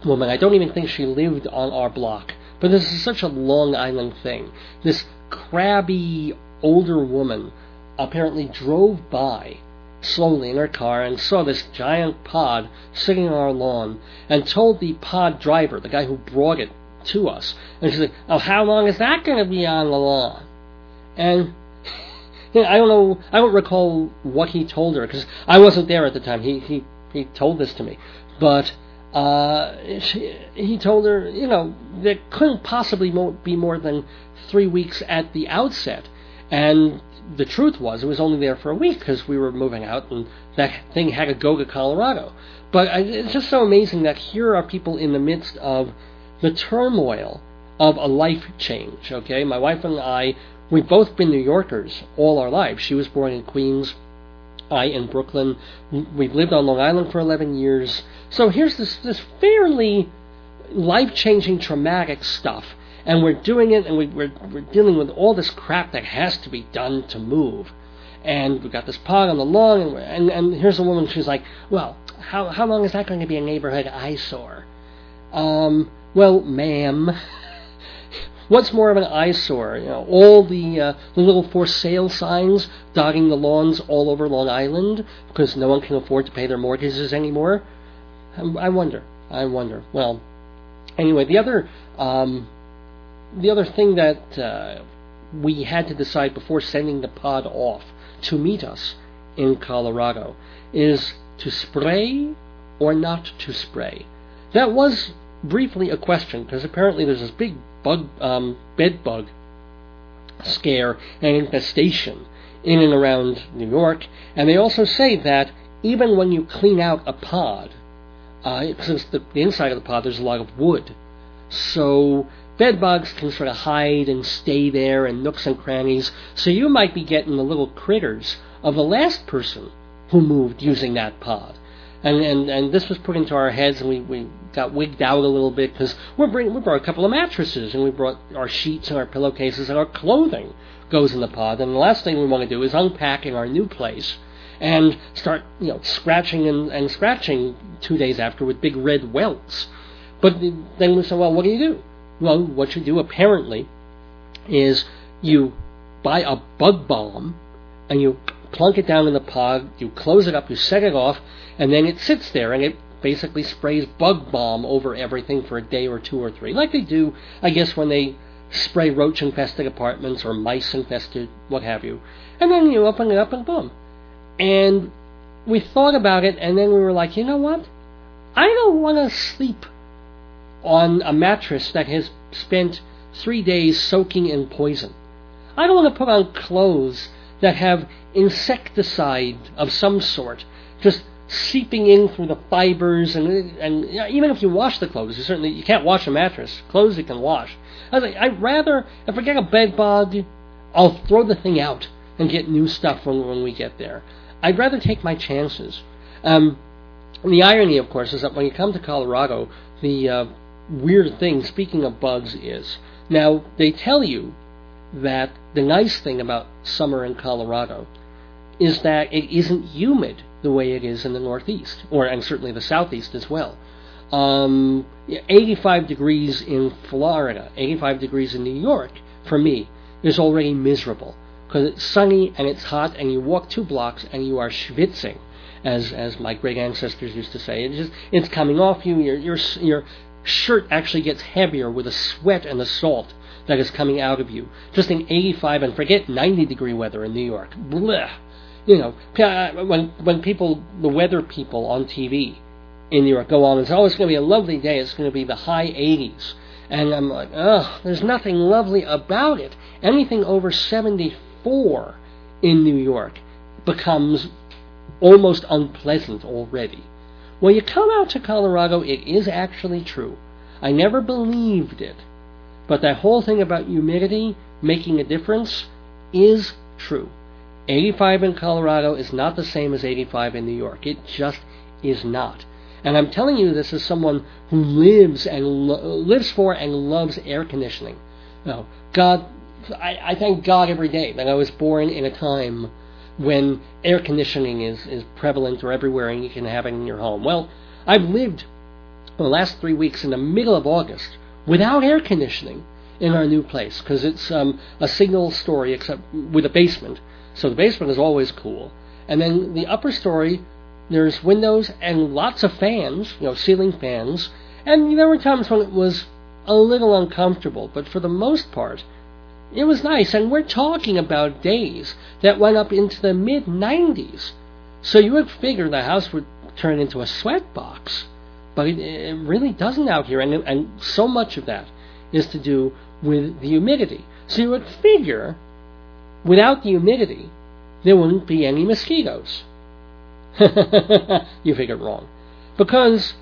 woman, I don't even think she lived on our block, but this is such a Long Island thing. This crabby older woman apparently drove by slowly in her car and saw this giant pod sitting on our lawn and told the pod driver, the guy who brought it to us, and she said, "Oh, how long is that going to be on the lawn?" And [LAUGHS] you know, I don't know, I don't recall what he told her because I wasn't there at the time. He he he told this to me, but. Uh, she, he told her, you know, there couldn't possibly be more than three weeks at the outset. And the truth was, it was only there for a week because we were moving out and that thing had to go to Colorado. But it's just so amazing that here are people in the midst of the turmoil of a life change, okay? My wife and I, we've both been New Yorkers all our lives. She was born in Queens, I in Brooklyn. We've lived on Long Island for 11 years. So here's this, this fairly life changing, traumatic stuff and we're doing it, and we, we're, we're dealing with all this crap that has to be done to move. And we've got this pod on the lawn, and, and, and here's a woman, she's like, well, how, how long is that going to be a neighborhood eyesore? Um, well, ma'am, [LAUGHS] what's more of an eyesore? You know, all the, uh, the little for sale signs dotting the lawns all over Long Island because no one can afford to pay their mortgages anymore? I wonder. I wonder. Well, anyway, the other um, the other thing that uh, we had to decide before sending the pod off to meet us in Colorado is to spray or not to spray. That was briefly a question because apparently there's this big bug, um, bed bug scare and infestation in and around New York, and they also say that even when you clean out a pod, uh, since the, the inside of the pod there's a lot of wood, so bed bugs can sort of hide and stay there in nooks and crannies. So you might be getting the little critters of the last person who moved using that pod. And, and, and this was put into our heads, and we, we got wigged out a little bit because we we brought a couple of mattresses, and we brought our sheets and our pillowcases and our clothing goes in the pod. And the last thing we want to do is unpack in our new place and start you know scratching and, and scratching two days after with big red welts. But then we said, well, what do you do? Well, what you do apparently is you buy a bug bomb and you plunk it down in the pod, you close it up, you set it off, and then it sits there and it basically sprays bug bomb over everything for a day or two or three, like they do, I guess, when they spray roach infested apartments or mice infested, what have you. And then you open it up and boom. And we thought about it, and then we were like, you know what? I don't want to sleep on a mattress that has spent three days soaking in poison. I don't want to put on clothes that have insecticide of some sort just seeping in through the fibers and and even if you wash the clothes, you certainly you can't wash a mattress. Clothes you can wash. I think I'd rather if I get a bed bug, I'll throw the thing out and get new stuff when when we get there. I'd rather take my chances. Um, the irony, of course, is that when you come to Colorado, the uh, weird thing, speaking of bugs, is now they tell you that the nice thing about summer in Colorado is that it isn't humid the way it is in the Northeast, or and certainly the Southeast as well. Um, 85 degrees in Florida, 85 degrees in New York, for me, is already miserable because it's sunny and it's hot, and you walk two blocks and you are schwitzing, as as my great ancestors used to say. It's just it's coming off you. Your your your shirt actually gets heavier with the sweat and the salt that is coming out of you. Just in 85 and forget 90 degree weather in New York. Blech. You know, uh, when when people, the weather people on TV in New York go on and say, "Oh, it's going to be a lovely day. It's going to be the high 80s," and I'm like, "Ugh, there's nothing lovely about it. Anything over 74 in New York becomes almost unpleasant already." When you come out to Colorado, it is actually true. I never believed it. But that whole thing about humidity making a difference is true. 85 in Colorado is not the same as 85 in New York. It just is not. And I'm telling you this as someone who lives and lo- lives for and loves air conditioning. No, God, I, I thank God every day that I was born in a time when air conditioning is, is prevalent or everywhere and you can have it in your home. Well, I've lived the last three weeks in the middle of August without air conditioning in our new place because it's um, a single story except with a basement. So the basement is always cool. And then the upper story, there's windows and lots of fans, you know, ceiling fans. And there were times when it was a little uncomfortable, but for the most part, it was nice. And we're talking about days that went up into the mid 90s. So you would figure the house would turn into a sweat box but it, it really doesn't out here, and, and so much of that is to do with the humidity. So you would figure, without the humidity, there wouldn't be any mosquitoes. [LAUGHS] you figured wrong. Because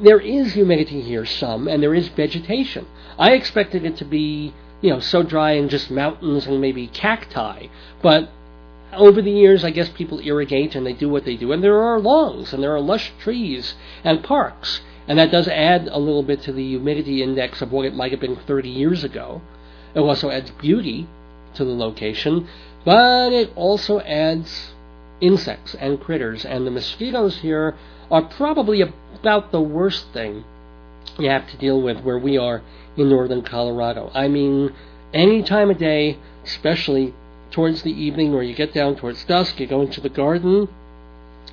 there is humidity here, some, and there is vegetation. I expected it to be, you know, so dry and just mountains and maybe cacti, but over the years, I guess people irrigate and they do what they do, and there are lawns and there are lush trees and parks, and that does add a little bit to the humidity index of what it might have been 30 years ago. It also adds beauty to the location, but it also adds insects and critters, and the mosquitoes here are probably about the worst thing you have to deal with where we are in northern Colorado. I mean, any time of day, especially towards the evening or you get down towards dusk, you go into the garden.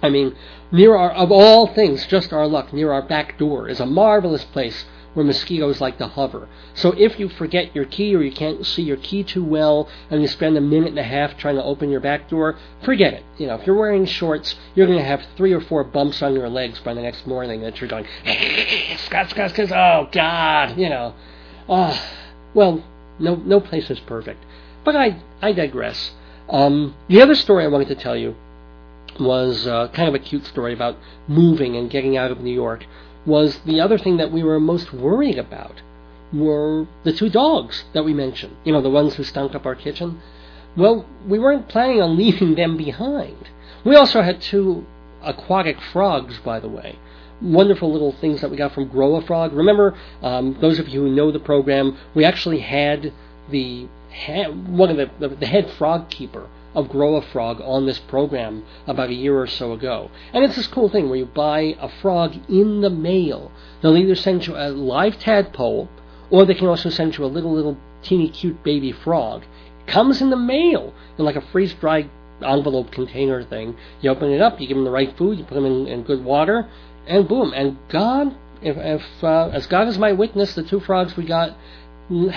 I mean, near our, of all things, just our luck, near our back door is a marvelous place where mosquitoes like to hover. So if you forget your key or you can't see your key too well and you spend a minute and a half trying to open your back door, forget it. You know, if you're wearing shorts, you're going to have three or four bumps on your legs by the next morning that you're going, Scott, Scott, Scott, oh God, you know. Uh, well, no, no place is perfect. But I, I digress. Um, the other story I wanted to tell you was uh, kind of a cute story about moving and getting out of New York. Was the other thing that we were most worried about were the two dogs that we mentioned. You know, the ones who stunk up our kitchen. Well, we weren't planning on [LAUGHS] leaving them behind. We also had two aquatic frogs, by the way. Wonderful little things that we got from Grow a Frog. Remember, um, those of you who know the program, we actually had the one of the, the, the head frog keeper of Grow a Frog on this program about a year or so ago. And it's this cool thing where you buy a frog in the mail. They'll either send you a live tadpole, or they can also send you a little, little teeny cute baby frog. It comes in the mail in like a freeze dried envelope container thing. You open it up, you give them the right food, you put them in, in good water, and boom. And God, if, if uh, as God is my witness, the two frogs we got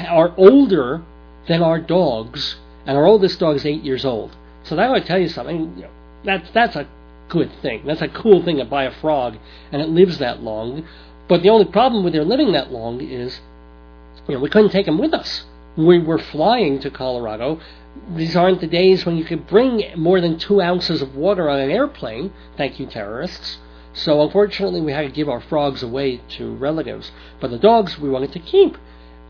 are older than our dogs and our oldest dog is eight years old. So that would tell you something. You know, that's that's a good thing. That's a cool thing to buy a frog, and it lives that long. But the only problem with their living that long is, you know, we couldn't take them with us. We were flying to Colorado. These aren't the days when you could bring more than two ounces of water on an airplane. Thank you, terrorists. So unfortunately, we had to give our frogs away to relatives. But the dogs we wanted to keep.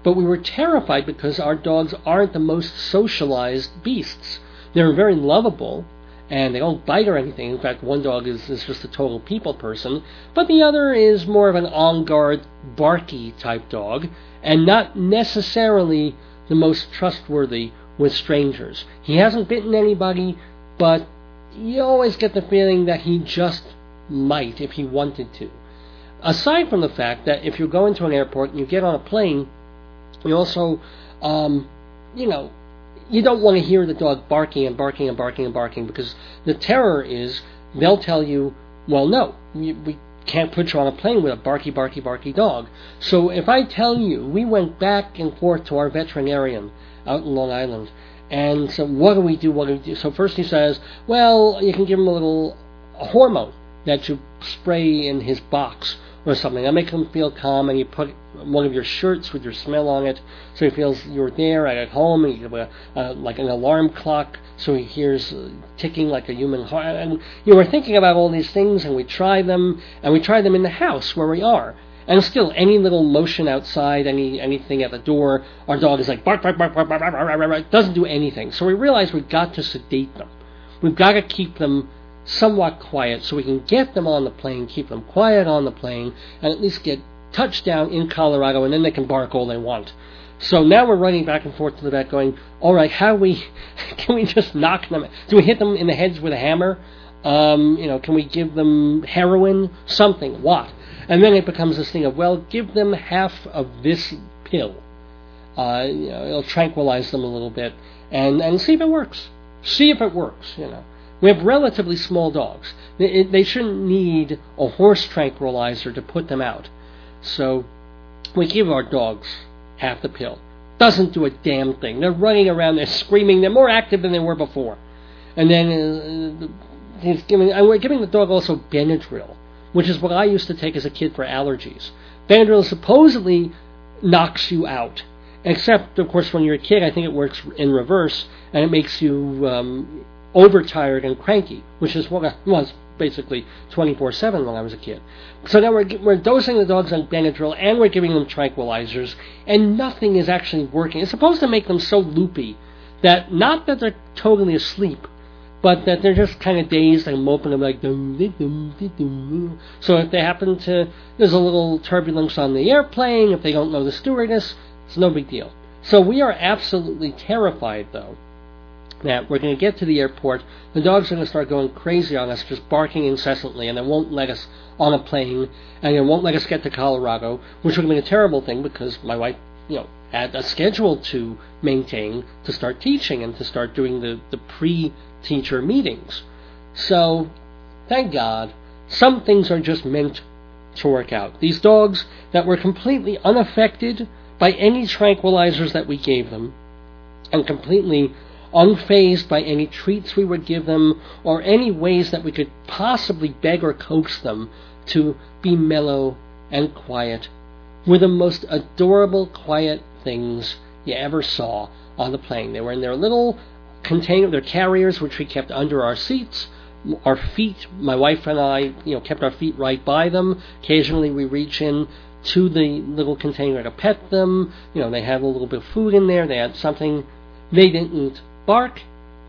But we were terrified because our dogs aren't the most socialized beasts. They're very lovable, and they don't bite or anything. In fact, one dog is, is just a total people person, but the other is more of an on guard, barky type dog, and not necessarily the most trustworthy with strangers. He hasn't bitten anybody, but you always get the feeling that he just might if he wanted to. Aside from the fact that if you go into an airport and you get on a plane, you also, um, you know, you don't want to hear the dog barking and barking and barking and barking because the terror is they'll tell you, well, no, we, can't put you on a plane with a barky, barky, barky dog. So if I tell you, we went back and forth to our veterinarian out in Long Island, and so what do we do? What do we do? So first he says, well, you can give him a little hormone that you spray in his box or something. That make him feel calm, and you put one of your shirts with your smell on it, so he feels you're there at home, and you have a, uh, like an alarm clock, so he hears uh, ticking like a human heart. And you know, we're thinking about all these things, and we try them, and we try them in the house where we are. And still, any little motion outside, any anything at the door, our dog is like bark, bark, bark, bark, bark, bark, bark, bark, bark doesn't do anything. So we realize we've got to sedate them. We've got to keep them somewhat quiet so we can get them on the plane, keep them quiet on the plane, and at least get touchdown in Colorado, and then they can bark all they want. So now we're running back and forth to the vet, going, "All right, how we [LAUGHS] can we just knock them? Do we hit them in the heads with a hammer? Um, you know, can we give them heroin? Something? What?" And then it becomes this thing of, "Well, give them half of this pill. Uh, you know, it'll tranquilize them a little bit, and and see if it works. See if it works. You know." We have relatively small dogs. They, shouldn't need a horse tranquilizer to put them out. So we give our dogs half the pill. Doesn't do a damn thing. They're running around, they're screaming, they're more active than they were before. And then uh, he's giving, and we're giving the dog also Benadryl, which is what I used to take as a kid for allergies. Benadryl supposedly knocks you out. Except, of course, when you're a kid, I think it works in reverse, and it makes you um, overtired and cranky, which is what I was basically 24 7 when I was a kid. So now we're, we're dosing the dogs on Benadryl and we're giving them tranquilizers, and nothing is actually working. It's supposed to make them so loopy that not that they're totally asleep, but that they're just kind of dazed and moping like dum, dum, dum, so if they happen to there's a little turbulence on the airplane if they don't know the stewardess it's no big deal so we are absolutely terrified though that we're going to get to the airport, the dogs are going to start going crazy on us, just barking incessantly, and they won't let us on a plane, and they won't let us get to Colorado, which would have been a terrible thing because my wife, you know, had a schedule to maintain to start teaching and to start doing the, the pre-teacher meetings. So, thank God, some things are just meant to work out. These dogs that were completely unaffected by any tranquilizers that we gave them, and completely unfazed by any treats we would give them or any ways that we could possibly beg or coax them to be mellow and quiet, were the most adorable, quiet things you ever saw on the plane. They were in their little container, their carriers, which we kept under our seats. Our feet, my wife and I, you know, kept our feet right by them. Occasionally, we reach in to the little container to pet them. You know, they had a little bit of food in there. They had something. They didn't bark.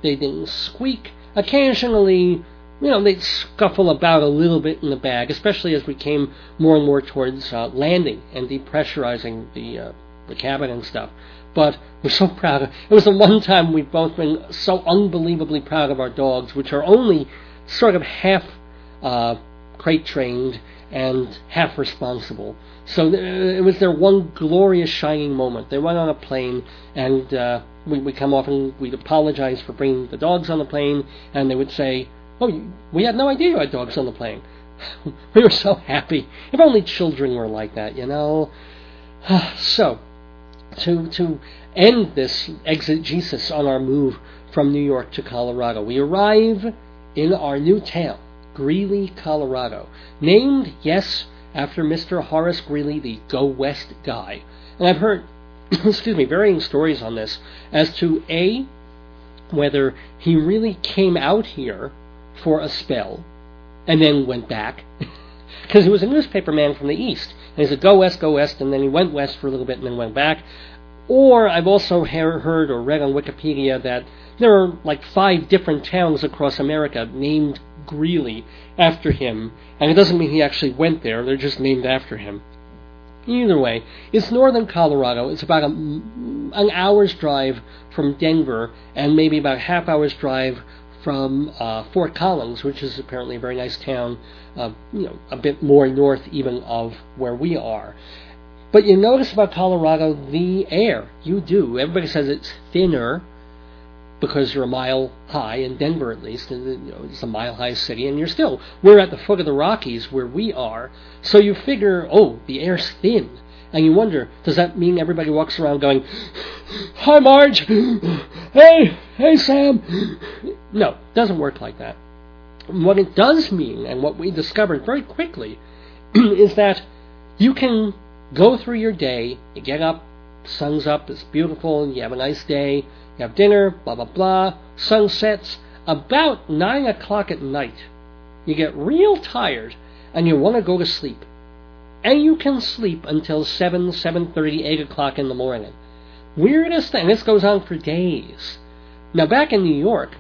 They didn't squeak. Occasionally, you know, they'd scuffle about a little bit in the bag, especially as we came more and more towards uh, landing and depressurizing the uh, the cabin and stuff. But we're so proud. Of, it was the one time we've both been so unbelievably proud of our dogs, which are only sort of half uh, crate trained and half responsible. So th- it was their one glorious shining moment. They went on a plane, and uh, we would come off and we'd apologize for bringing the dogs on the plane, and they would say, "Oh, we had no idea you had dogs on the plane." [LAUGHS] we were so happy. If only children were like that, you know. [SIGHS] so to to end this exegesis on our move from New York to Colorado. We arrive in our new town, Greeley, Colorado, named, yes, after Mr. Horace Greeley, the Go West guy. And I've heard, [COUGHS] excuse me, varying stories on this as to A, whether he really came out here for a spell and then went back. [LAUGHS] Because he was a newspaper man from the East. And he said, go west, go west, and then he went west for a little bit and then went back. Or I've also heard or read on Wikipedia that there are like five different towns across America named Greeley after him, and it doesn't mean he actually went there, they're just named after him. Either way, it's northern Colorado. It's about a, an hour's drive from Denver, and maybe about a half hour's drive from uh, Fort Collins, which is apparently a very nice town, uh, you know, a bit more north even of where we are. But you notice about Colorado the air. You do. Everybody says it's thinner because you're a mile high in Denver, at least. And, you know, it's a mile high city, and you're still. We're at the foot of the Rockies where we are, so you figure, oh, the air's thin. And you wonder, does that mean everybody walks around going, Hi, Marge! Hey, hey, Sam! No, it doesn't work like that. What it does mean, and what we discovered very quickly, [CLEARS THROAT] is that you can go through your day, you get up, sun's up, it's beautiful, and you have a nice day, you have dinner, blah, blah, blah, sun sets. About 9 o'clock at night, you get real tired and you want to go to sleep. And you can sleep until 7, 7.30, 8 o'clock in the morning. Weirdest thing, this goes on for days. Now, back in New York,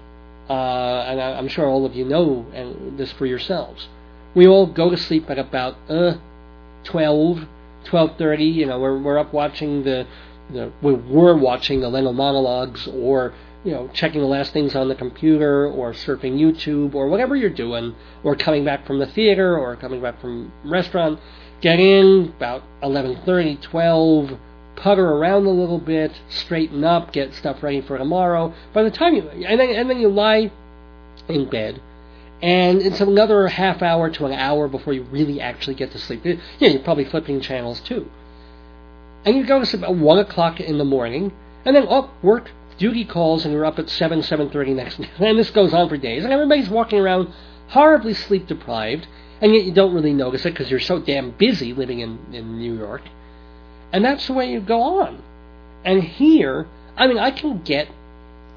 uh, and I, am sure all of you know this for yourselves, we all go to sleep at about uh, 12, 12:30. You know, we're we're up watching the, the we were watching the Leno monologues, or you know, checking the last things on the computer, or surfing YouTube, or whatever you're doing, or coming back from the theater, or coming back from restaurant. Get in about 11:30, 12. Putter around a little bit, straighten up, get stuff ready for tomorrow. By the time you and then and then you lie in bed and it's another half hour to an hour before you really actually get to sleep. Yeah, you're probably flipping channels too. And you go to at 1 o'clock in the morning, and then, oh, work, duty calls, and you're up at 7, 7.30 next day. [LAUGHS] And this goes on for days, and everybody's walking around horribly sleep deprived, and yet you don't really notice it because you're so damn busy living in, in New York. And that's the way you go on. And here, I mean, I can get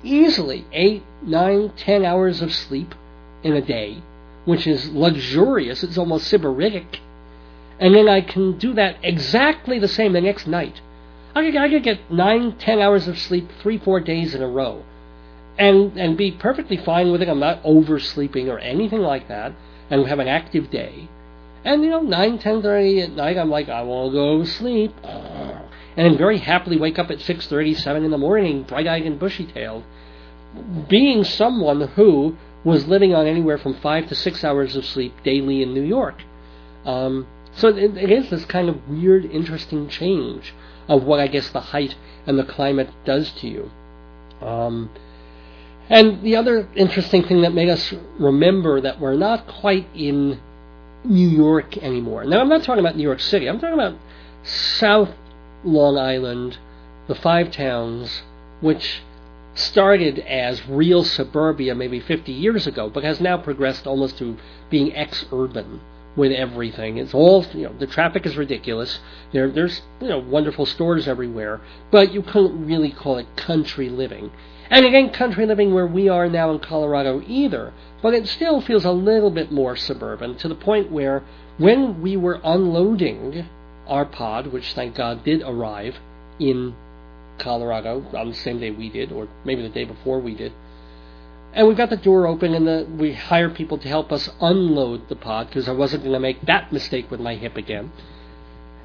easily 8, nine, ten hours of sleep in a day, which is luxurious. It's almost sybaritic. And then I can do that exactly the same the next night. I could, I could get nine, ten hours of sleep three, four days in a row. And, and be perfectly fine with it. I'm not oversleeping or anything like that. And have an active day. And, you know, nine, ten thirty at night, I'm like, I want to go sleep. And then very happily wake up at six thirty, seven in the morning, bright-eyed and bushy-tailed. Being someone who was living on anywhere from five to six hours of sleep daily in New York. Um, so it, it is this kind of weird, interesting change of what I guess the height and the climate does to you. Um, and the other interesting thing that made us remember that we're not quite in, New York anymore. Now, I'm not talking about New York City. I'm talking about South Long Island, the five towns, which started as real suburbia maybe 50 years ago, but has now progressed almost to being ex-urban with everything. It's all you know. The traffic is ridiculous. There, there's you know wonderful stores everywhere, but you couldn't really call it country living. And it ain't country living where we are now in Colorado either, but it still feels a little bit more suburban to the point where when we were unloading our pod, which thank God did arrive in Colorado on the same day we did, or maybe the day before we did, and we got the door open and the, we hired people to help us unload the pod because I wasn't going to make that mistake with my hip again.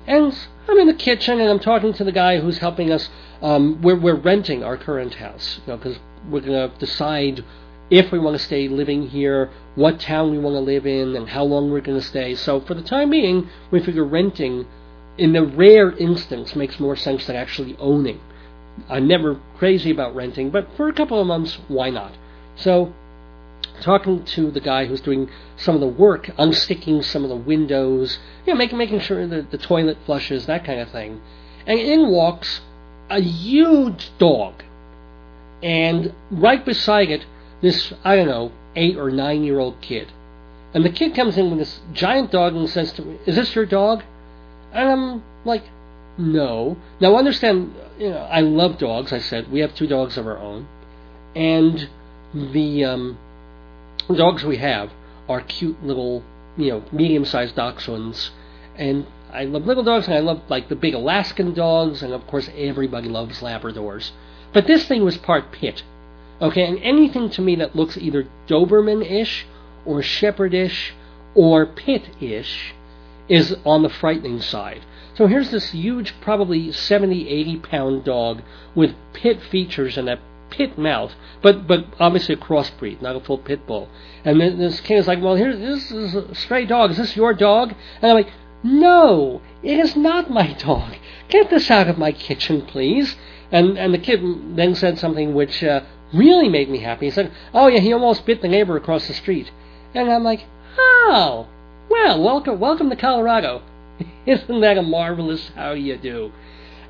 And I'm in the kitchen and I'm talking to the guy who's helping us. Um, we're, we're renting our current house, you know, because we're going to decide if we want to stay living here, what town we want to live in, and how long we're going to stay. So for the time being, we figure renting, in the rare instance, makes more sense than actually owning. I'm never crazy about renting, but for a couple of months, why not? So talking to the guy who's doing some of the work, unsticking some of the windows, you know, making making sure that the toilet flushes, that kind of thing. And in walks a huge dog, and right beside it, this I don't know eight or nine year old kid. And the kid comes in with this giant dog and says to me, "Is this your dog?" And I'm like, "No." Now understand, you know, I love dogs. I said we have two dogs of our own, and the um, dogs we have are cute little, you know, medium-sized dachshunds, and I love little dogs, and I love like the big Alaskan dogs, and of course everybody loves Labradors. But this thing was part pit, okay, and anything to me that looks either Doberman-ish or Shepherdish or Pit-ish is on the frightening side. So here's this huge, probably 70, 80 pound dog with pit features and a pit mouth, but but obviously a crossbreed, not a full pit bull. And then this king is like, well, here, this is a stray dog. Is this your dog? And I'm like, no, it is not my [LAUGHS] dog. Get this out of my kitchen, please. And and the kid then said something which uh, really made me happy. He said, oh yeah, he almost bit the neighbor across the street. And I'm like, oh, well, welcome welcome to Colorado. [LAUGHS] Isn't that a marvelous how you do?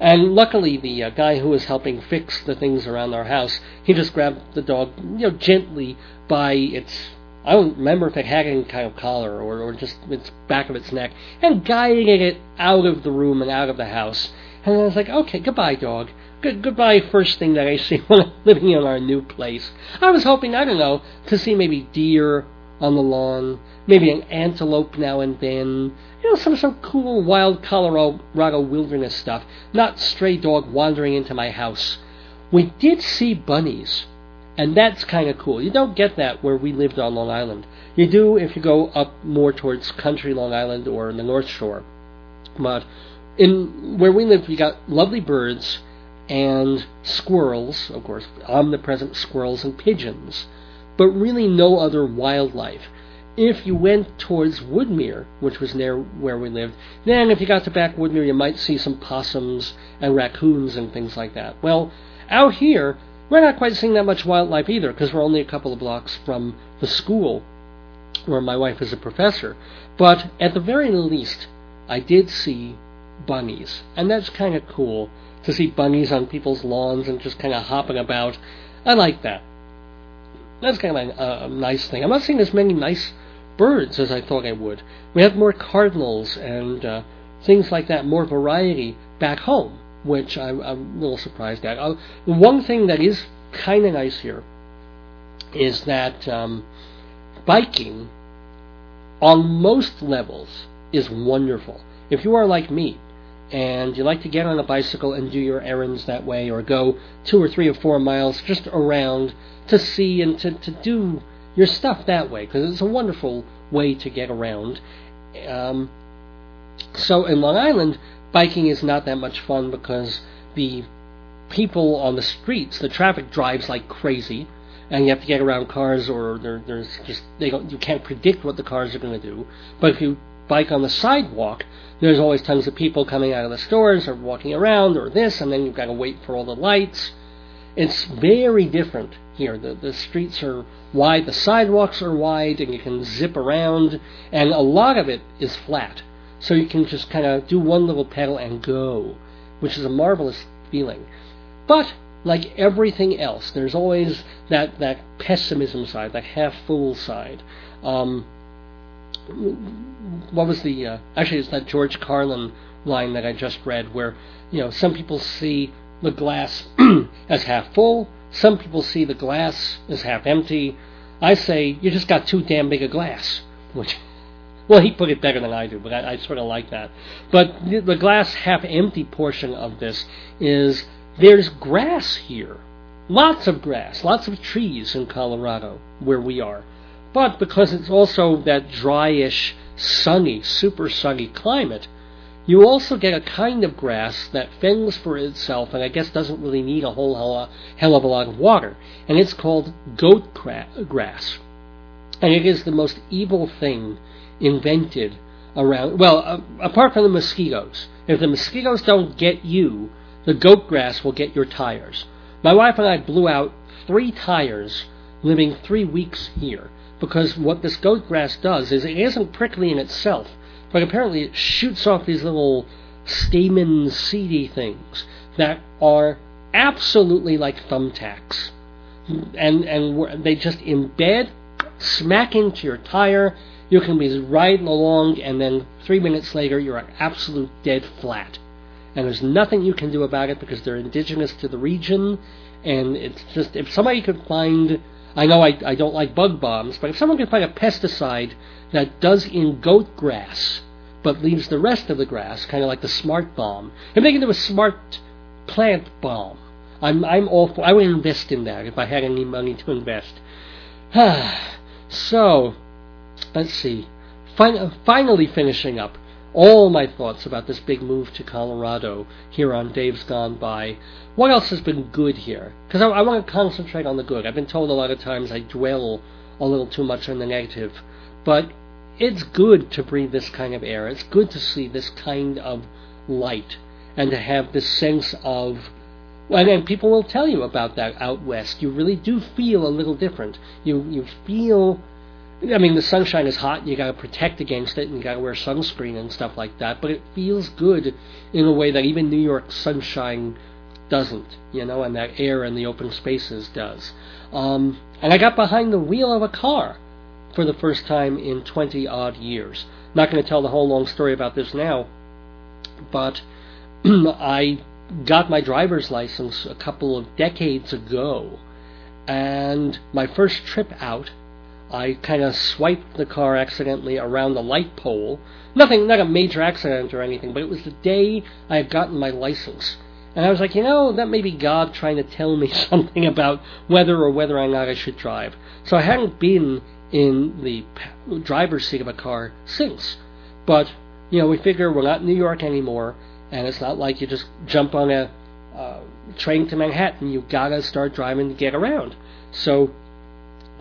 And luckily, the uh, guy who was helping fix the things around our house, he just grabbed the dog, you know, gently by its. I don't remember if it had any kind of collar or, or just its back of its neck, and guiding it out of the room and out of the house. And I was like, okay, goodbye, dog. Good, goodbye, first thing that I see [LAUGHS] when I'm living in our new place. I was hoping, I don't know, to see maybe deer on the lawn, maybe an antelope now and then, you know, some some cool wild Colorado wilderness stuff, not stray dog wandering into my house. We did see bunnies, and that's kind of cool. You don't get that where we lived on Long Island. You do if you go up more towards country Long Island or in the North Shore. But in where we lived, we got lovely birds and squirrels, of course, omnipresent squirrels and pigeons but really no other wildlife. If you went towards Woodmere, which was near where we lived, then if you got to back Woodmere, you might see some possums and raccoons and things like that. Well, out here, we're not quite seeing that much wildlife either because we're only a couple of blocks from the school where my wife is a professor. But at the very least, I did see bunnies, and that's kind of cool to see bunnies on people's lawns and just kind of hopping about. I like that that's kind of a, a nice thing. I'm not seeing as many nice birds as I thought I would. We have more cardinals and uh, things like that, more variety back home, which I'm, I'm a little surprised at. Uh, one thing that is kind of nice here is that um, biking on most levels is wonderful. If you are like me and you like to get on a bicycle and do your errands that way or go two or three or four miles just around to see and to, to do your stuff that way because it's a wonderful way to get around. Um, so in Long Island, biking is not that much fun because the people on the streets, the traffic drives like crazy, and you have to get around cars, or there, there's just they don't you can't predict what the cars are going to do. But if you bike on the sidewalk, there's always tons of people coming out of the stores or walking around or this, and then you've got to wait for all the lights. it's very different here. The the streets are wide, the sidewalks are wide, and you can zip around, and a lot of it is flat. So you can just kind of do one little pedal and go, which is a marvelous feeling. But like everything else, there's always that that pessimism side, that half fool side. Um, what was the uh, actually it's that George Carlin line that I just read where you know some people see the glass [CLEARS THROAT] as half full, some people see the glass as half empty. I say you just got too damn big a glass, [LAUGHS] which well he put it better than I do, but I, I sort of like that. But the, the glass half empty portion of this is there's grass here, lots of grass, lots of trees in Colorado where we are. But because it's also that dryish, sunny, super sunny climate, you also get a kind of grass that fends for itself and I guess doesn't really need a whole hell, hell of a lot of water. And it's called goat grass. And it is the most evil thing invented around. Well, uh, apart from the mosquitoes. If the mosquitoes don't get you, the goat grass will get your tires. My wife and I blew out three tires living three weeks here because what this goat grass does is it isn't prickly in itself, but apparently it shoots off these little stamen seedy things that are absolutely like thumbtacks. And and they just embed smack into your tire. You can be riding along, and then three minutes later, you're absolute dead flat. And there's nothing you can do about it because they're indigenous to the region. And it's just if somebody could find I know I, I don't like bug bombs, but if someone can find a pesticide that does in goat grass but leaves the rest of the grass, kind of like the smart bomb, if they can do a smart plant bomb, I'm I'm all for. I would invest in that if I had any money to invest. [SIGHS] so, let's see. Fin- finally, finishing up all my thoughts about this big move to Colorado here on Dave's Gone By. What else has been good here? Because I, I want to concentrate on the good. I've been told a lot of times I dwell a little too much on the negative. But it's good to breathe this kind of air. It's good to see this kind of light and to have this sense of and, and people will tell you about that out west. You really do feel a little different. You you feel I mean, the sunshine is hot, and you got to protect against it, and you got to wear sunscreen and stuff like that. But it feels good in a way that even New York sunshine doesn't, you know, and that air in the open spaces does. Um, and I got behind the wheel of a car for the first time in 20 odd years. Not going to tell the whole long story about this now, but [CLEARS THROAT] I got my driver's license a couple of decades ago, and my first trip out I kind of swiped the car accidentally around the light pole. Nothing, not a major accident or anything, but it was the day I had gotten my license. And I was like, you know, that may be God trying to tell me [LAUGHS] something about whether or whether or not I should drive. So I hadn't been in the driver's seat of a car since. But, you know, we figure we're not in New York anymore, and it's not like you just jump on a uh, train to Manhattan. You gotta start driving to get around. So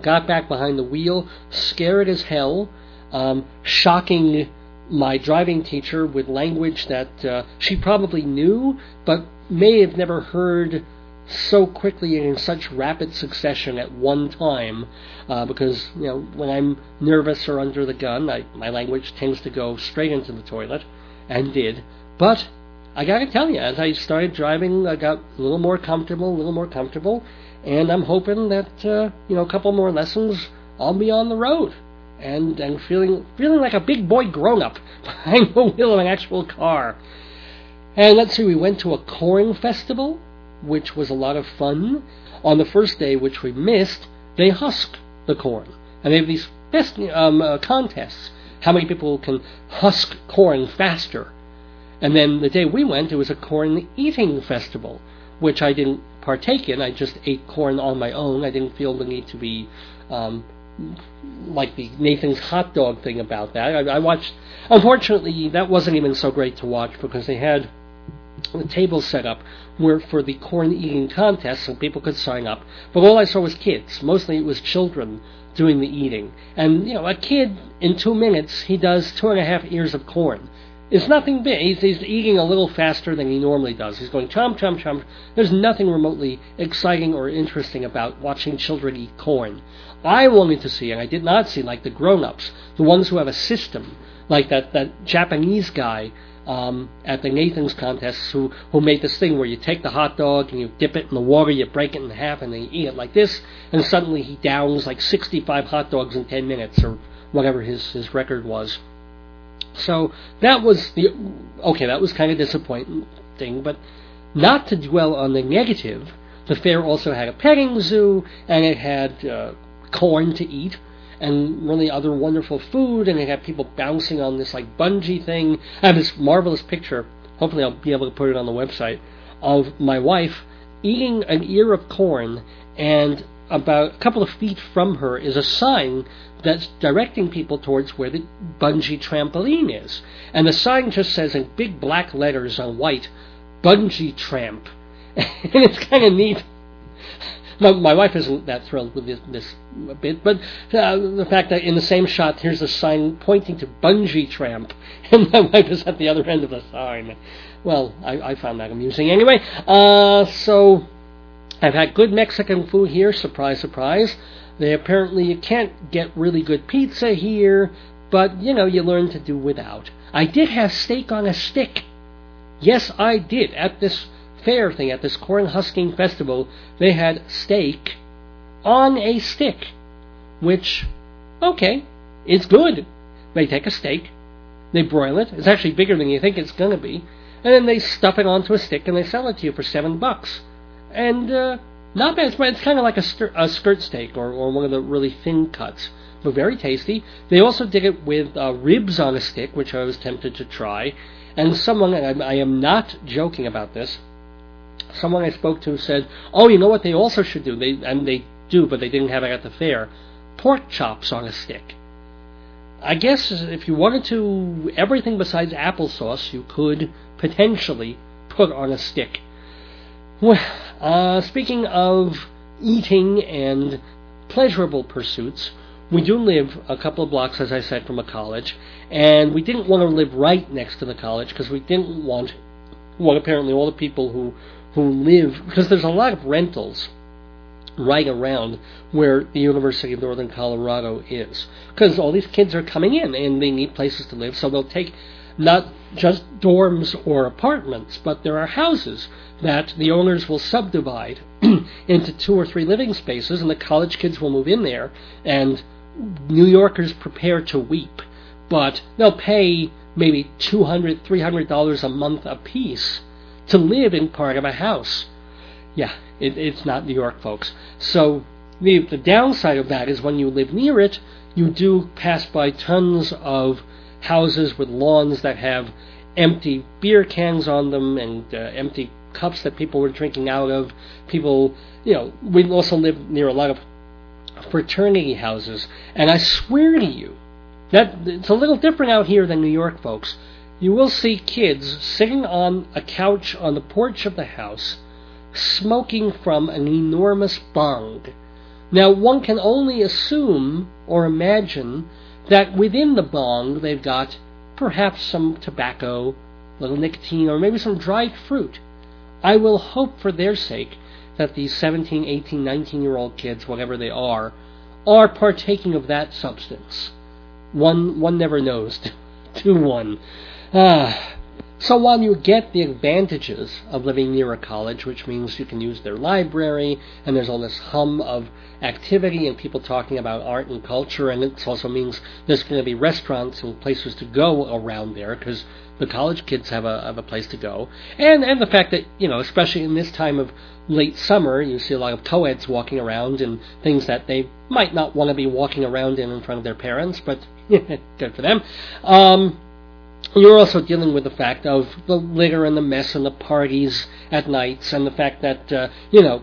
got back behind the wheel, scared as hell, um, shocking my driving teacher with language that uh, she probably knew, but may have never heard so quickly and in such rapid succession at one time. Uh, because you know, when I'm nervous or under the gun, I, my language tends to go straight into the toilet, and did. But I gotta tell you, as I started driving, I got a little more comfortable, a little more comfortable, and I'm hoping that uh, you know a couple more lessons, I'll be on the road and and feeling feeling like a big boy grown up [LAUGHS] behind the wheel of an actual car. And let's see, we went to a corn festival, which was a lot of fun. On the first day, which we missed, they husk the corn, and they have these um, uh, contests. How many people can husk corn faster? And then the day we went, it was a corn eating festival, which I didn't partake in. I just ate corn on my own. I didn't feel the need to be um, like the Nathan's hot dog thing about that. I, I watched. Unfortunately, that wasn't even so great to watch because they had the table set up where for the corn eating contest, so people could sign up. But all I saw was kids. Mostly, it was children doing the eating. And you know, a kid in two minutes he does two and a half ears of corn. Is nothing big. He's, he's eating a little faster than he normally does. He's going chomp, chomp, chomp. There's nothing remotely exciting or interesting about watching children eat corn. I wanted to see, and I did not see, like the grown-ups, the ones who have a system, like that, that Japanese guy um, at the Nathan's contest who, who made this thing where you take the hot dog and you dip it in the water, you break it in half, and then you eat it like this, and suddenly he downs like 65 hot dogs in 10 minutes, or whatever his, his record was. So that was the okay. That was kind of disappointing, but not to dwell on the negative. The fair also had a petting zoo, and it had uh, corn to eat, and really other wonderful food, and it had people bouncing on this like bungee thing. I have this marvelous picture. Hopefully, I'll be able to put it on the website of my wife eating an ear of corn, and about a couple of feet from her is a sign that's directing people towards where the bungee trampoline is. And the sign just says in big black letters on white, bungee tramp. [LAUGHS] and it's kind of neat. My, my wife isn't that thrilled with this, this bit, but uh, the fact that in the same shot, here's a sign pointing to bungee tramp, [LAUGHS] and my wife is at the other end of the sign. Well, I, I found that amusing. Anyway, uh, so I've had good Mexican food here, surprise, surprise. They apparently you can't get really good pizza here, but you know, you learn to do without. I did have steak on a stick. Yes, I did. At this fair thing, at this corn husking festival, they had steak on a stick. Which, okay, it's good. They take a steak, they broil it. It's actually bigger than you think it's gonna be. And then they stuff it onto a stick and they sell it to you for seven bucks. And, uh, not bad. It's, it's kind of like a, stir, a skirt steak or, or one of the really thin cuts, but very tasty. They also did it with uh, ribs on a stick, which I was tempted to try. And someone, and I, I am not joking about this, someone I spoke to said, "Oh, you know what? They also should do. They and they do, but they didn't have it at the fair. Pork chops on a stick. I guess if you wanted to, everything besides applesauce, you could potentially put on a stick." Well, uh, speaking of eating and pleasurable pursuits, we do live a couple of blocks, as I said, from a college, and we didn't want to live right next to the college because we didn't want what apparently all the people who who live because there's a lot of rentals right around where the University of Northern Colorado is because all these kids are coming in and they need places to live, so they'll take not just dorms or apartments, but there are houses that the owners will subdivide [CLEARS THROAT] into two or three living spaces, and the college kids will move in there, and New Yorkers prepare to weep. But they'll pay maybe $200, $300 a month apiece to live in part of a house. Yeah, it, it's not New York, folks. So the, the downside of that is when you live near it, you do pass by tons of houses with lawns that have empty beer cans on them and uh, empty cups that people were drinking out of. People, you know, we also live near a lot of fraternity houses, and I swear to you, that it's a little different out here than New York, folks. You will see kids sitting on a couch on the porch of the house, smoking from an enormous bong. Now, one can only assume or imagine that within the bong they've got perhaps some tobacco, little nicotine, or maybe some dried fruit. I will hope for their sake that these 17, 18, 19 year old kids, whatever they are, are partaking of that substance. One, one never knows. [LAUGHS] to one. Ah. So while you get the advantages of living near a college, which means you can use their library, and there's all this hum of activity and people talking about art and culture, and it also means there's going to be restaurants and places to go around there because the college kids have a have a place to go, and and the fact that you know, especially in this time of late summer, you see a lot of co-eds walking around and things that they might not want to be walking around in in front of their parents, but [LAUGHS] good for them. Um, you're also dealing with the fact of the litter and the mess and the parties at nights, and the fact that uh, you know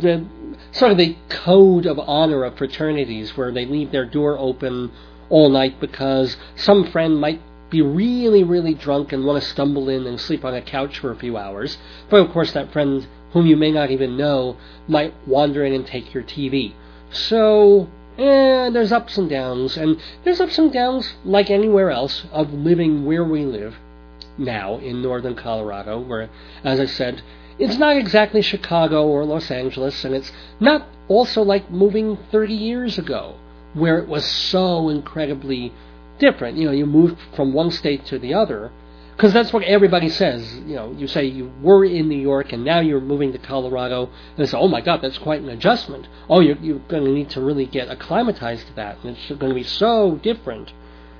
the sort of the code of honor of fraternities, where they leave their door open all night because some friend might be really, really drunk and want to stumble in and sleep on a couch for a few hours. But of course, that friend whom you may not even know might wander in and take your TV. So, eh, there's ups and downs, and there's ups and downs like anywhere else of living where we live. now in northern Colorado, where, as I said, it's not exactly Chicago or Los Angeles, and it's not also like moving 30 years ago, where it was so incredibly different. You know, you moved from one state to the other, because that's what everybody says. You know, you say you were in New York and now you're moving to Colorado, and they say, "Oh my God, that's quite an adjustment." Oh, you're, you're going to need to really get acclimatized to that, and it's going to be so different.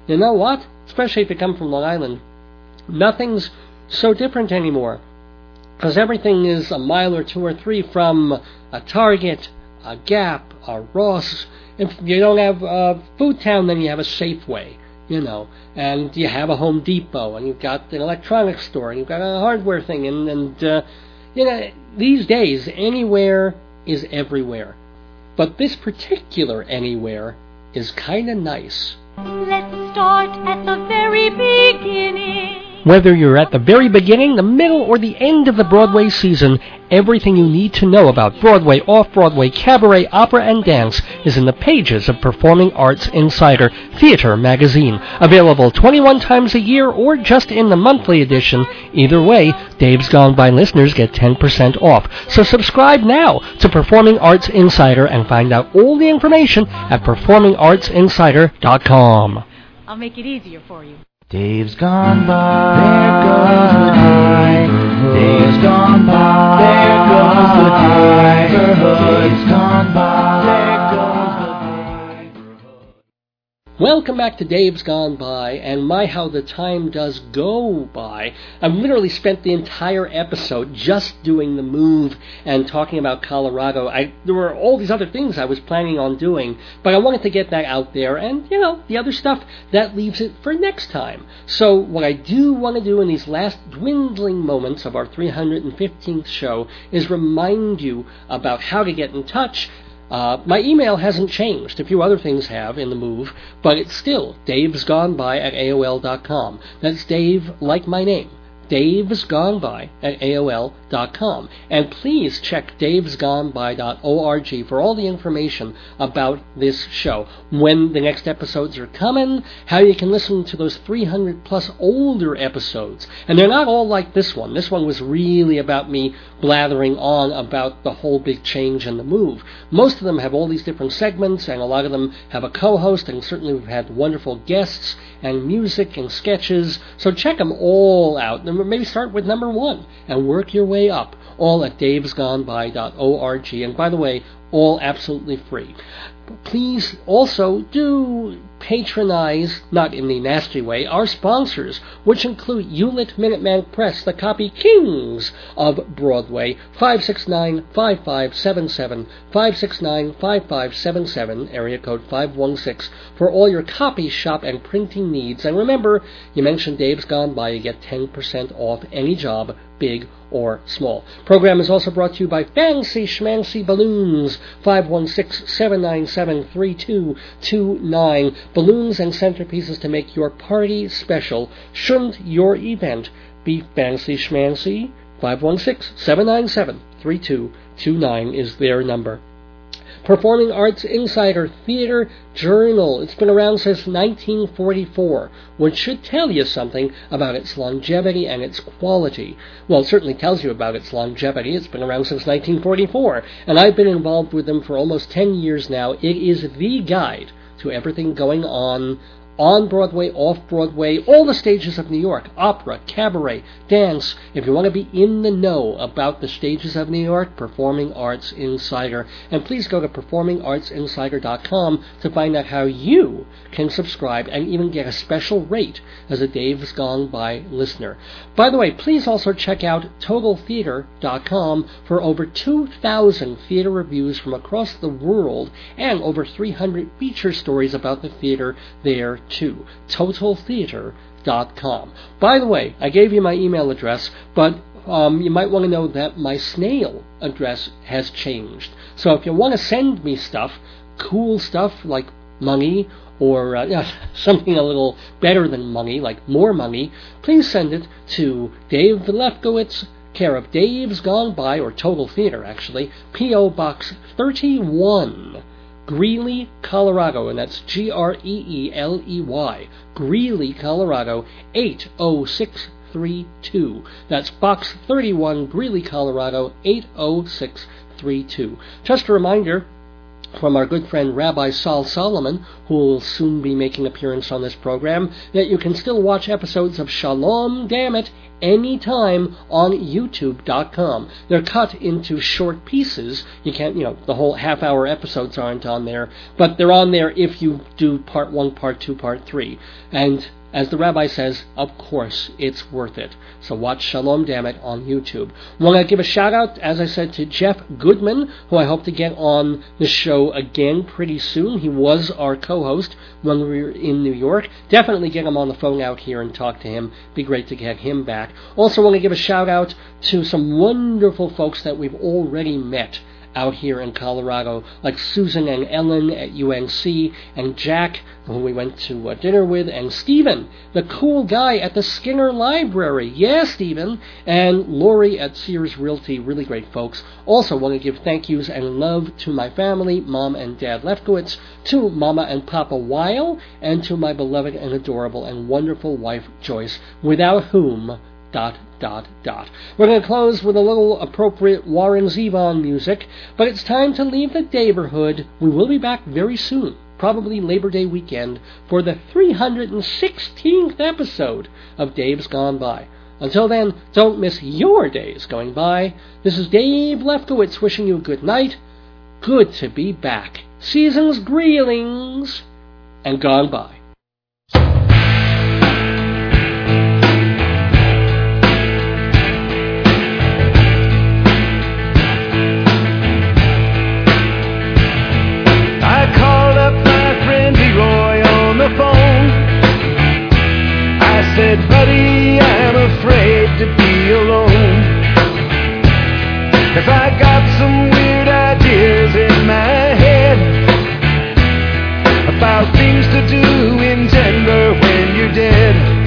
You know what? Especially if you come from Long Island, nothing's so different anymore, because everything is a mile or two or three from a Target, a Gap, a Ross. If you don't have a Foodtown, then you have a Safeway you know, and you have a Home Depot, and you've got an electronics store, and you've got a hardware thing, and, and uh, you know, these days, anywhere is everywhere. But this particular anywhere is kind of nice. Let's start at the very beginning. Whether you're at the very beginning, the middle, or the end of the Broadway season, everything you need to know about Broadway, off Broadway, cabaret, opera, and dance is in the pages of Performing Arts Insider Theater magazine. Available 21 times a year or just in the monthly edition. Either way, Dave's Gone By listeners get 10% off. So subscribe now to Performing Arts Insider and find out all the information at performingartsinsider.com. I'll make it easier for you. Dave's gone by. There goes the day. Dave's gone by. There goes the neighborhood. Dave's gone by. Welcome back to Dave's Gone By, and my how the time does go by. I've literally spent the entire episode just doing the move and talking about Colorado. I, there were all these other things I was planning on doing, but I wanted to get that out there, and you know, the other stuff, that leaves it for next time. So, what I do want to do in these last dwindling moments of our 315th show is remind you about how to get in touch uh, my email hasn't changed. A few other things have in the move, but it's still Dave's Gone By at AOL.com. That's Dave, like my name. Dave's Gone By at AOL.com. And please check davesgoneby.org for all the information about this show. When the next episodes are coming, how you can listen to those 300 plus older episodes. And they're not all like this one. This one was really about me blathering on about the whole big change in the move. Most of them have all these different segments, and a lot of them have a co host, and certainly we've had wonderful guests and music and sketches. So check them all out. And maybe start with number one and work your way up. All at davesgoneby.org. And by the way, all absolutely free. Please also do patronize, not in the nasty way, our sponsors, which include Hewlett Minuteman Press, the copy kings of Broadway, 569 5577, 569 5577, area code 516, for all your copy shop and printing needs. And remember, you mentioned Dave's Gone By, you get 10% off any job, big or small. Program is also brought to you by Fancy Schmancy Balloons, 516-797-3229. Balloons and centerpieces to make your party special. Shouldn't your event be fancy schmancy? 516-797-3229 is their number. Performing Arts Insider Theater Journal. It's been around since 1944, which should tell you something about its longevity and its quality. Well, it certainly tells you about its longevity. It's been around since 1944, and I've been involved with them for almost 10 years now. It is the guide to everything going on on Broadway, off Broadway, all the stages of New York, opera, cabaret, dance. If you want to be in the know about the stages of New York, Performing Arts Insider. And please go to performingartsinsider.com to find out how you can subscribe and even get a special rate as a Dave's Gone By listener. By the way, please also check out totaltheater.com for over 2,000 theater reviews from across the world and over 300 feature stories about the theater there too. TotalTheater.com. By the way, I gave you my email address, but um, you might want to know that my snail address has changed. So if you want to send me stuff, cool stuff like money or uh, [LAUGHS] something a little better than money, like more money, please send it to Dave Lefkowitz, care of Dave's Gone By, or Total Theater actually, P.O. Box 31. Greeley, Colorado, and that's G R E E L E Y, Greeley, Colorado, 80632. That's Box 31, Greeley, Colorado 80632. Just a reminder, from our good friend Rabbi Saul Solomon, who will soon be making appearance on this program, that you can still watch episodes of Shalom Damn It anytime on youtube.com. They're cut into short pieces. You can't, you know, the whole half hour episodes aren't on there, but they're on there if you do part one, part two, part three. And as the rabbi says, of course, it's worth it. So watch Shalom Dammit on YouTube. Want to give a shout out, as I said, to Jeff Goodman, who I hope to get on the show again pretty soon. He was our co-host when we were in New York. Definitely get him on the phone out here and talk to him. Be great to get him back. Also want to give a shout out to some wonderful folks that we've already met out here in Colorado, like Susan and Ellen at UNC, and Jack, who we went to uh, dinner with, and Stephen, the cool guy at the Michener Library. Yeah, Stephen. And Lori at Sears Realty, really great folks. Also want to give thank yous and love to my family, Mom and Dad Lefkowitz, to Mama and Papa Weil, and to my beloved and adorable and wonderful wife, Joyce, without whom dot dot dot. We're going to close with a little appropriate Warren Zevon music, but it's time to leave the neighborhood. We will be back very soon, probably Labor Day weekend, for the 316th episode of Dave's Gone By. Until then, don't miss your days going by. This is Dave Lefkowitz wishing you a good night. Good to be back. Season's greetings and gone by. The phone. I said, buddy, I'm afraid to be alone. If I got some weird ideas in my head about things to do in Denver when you're dead.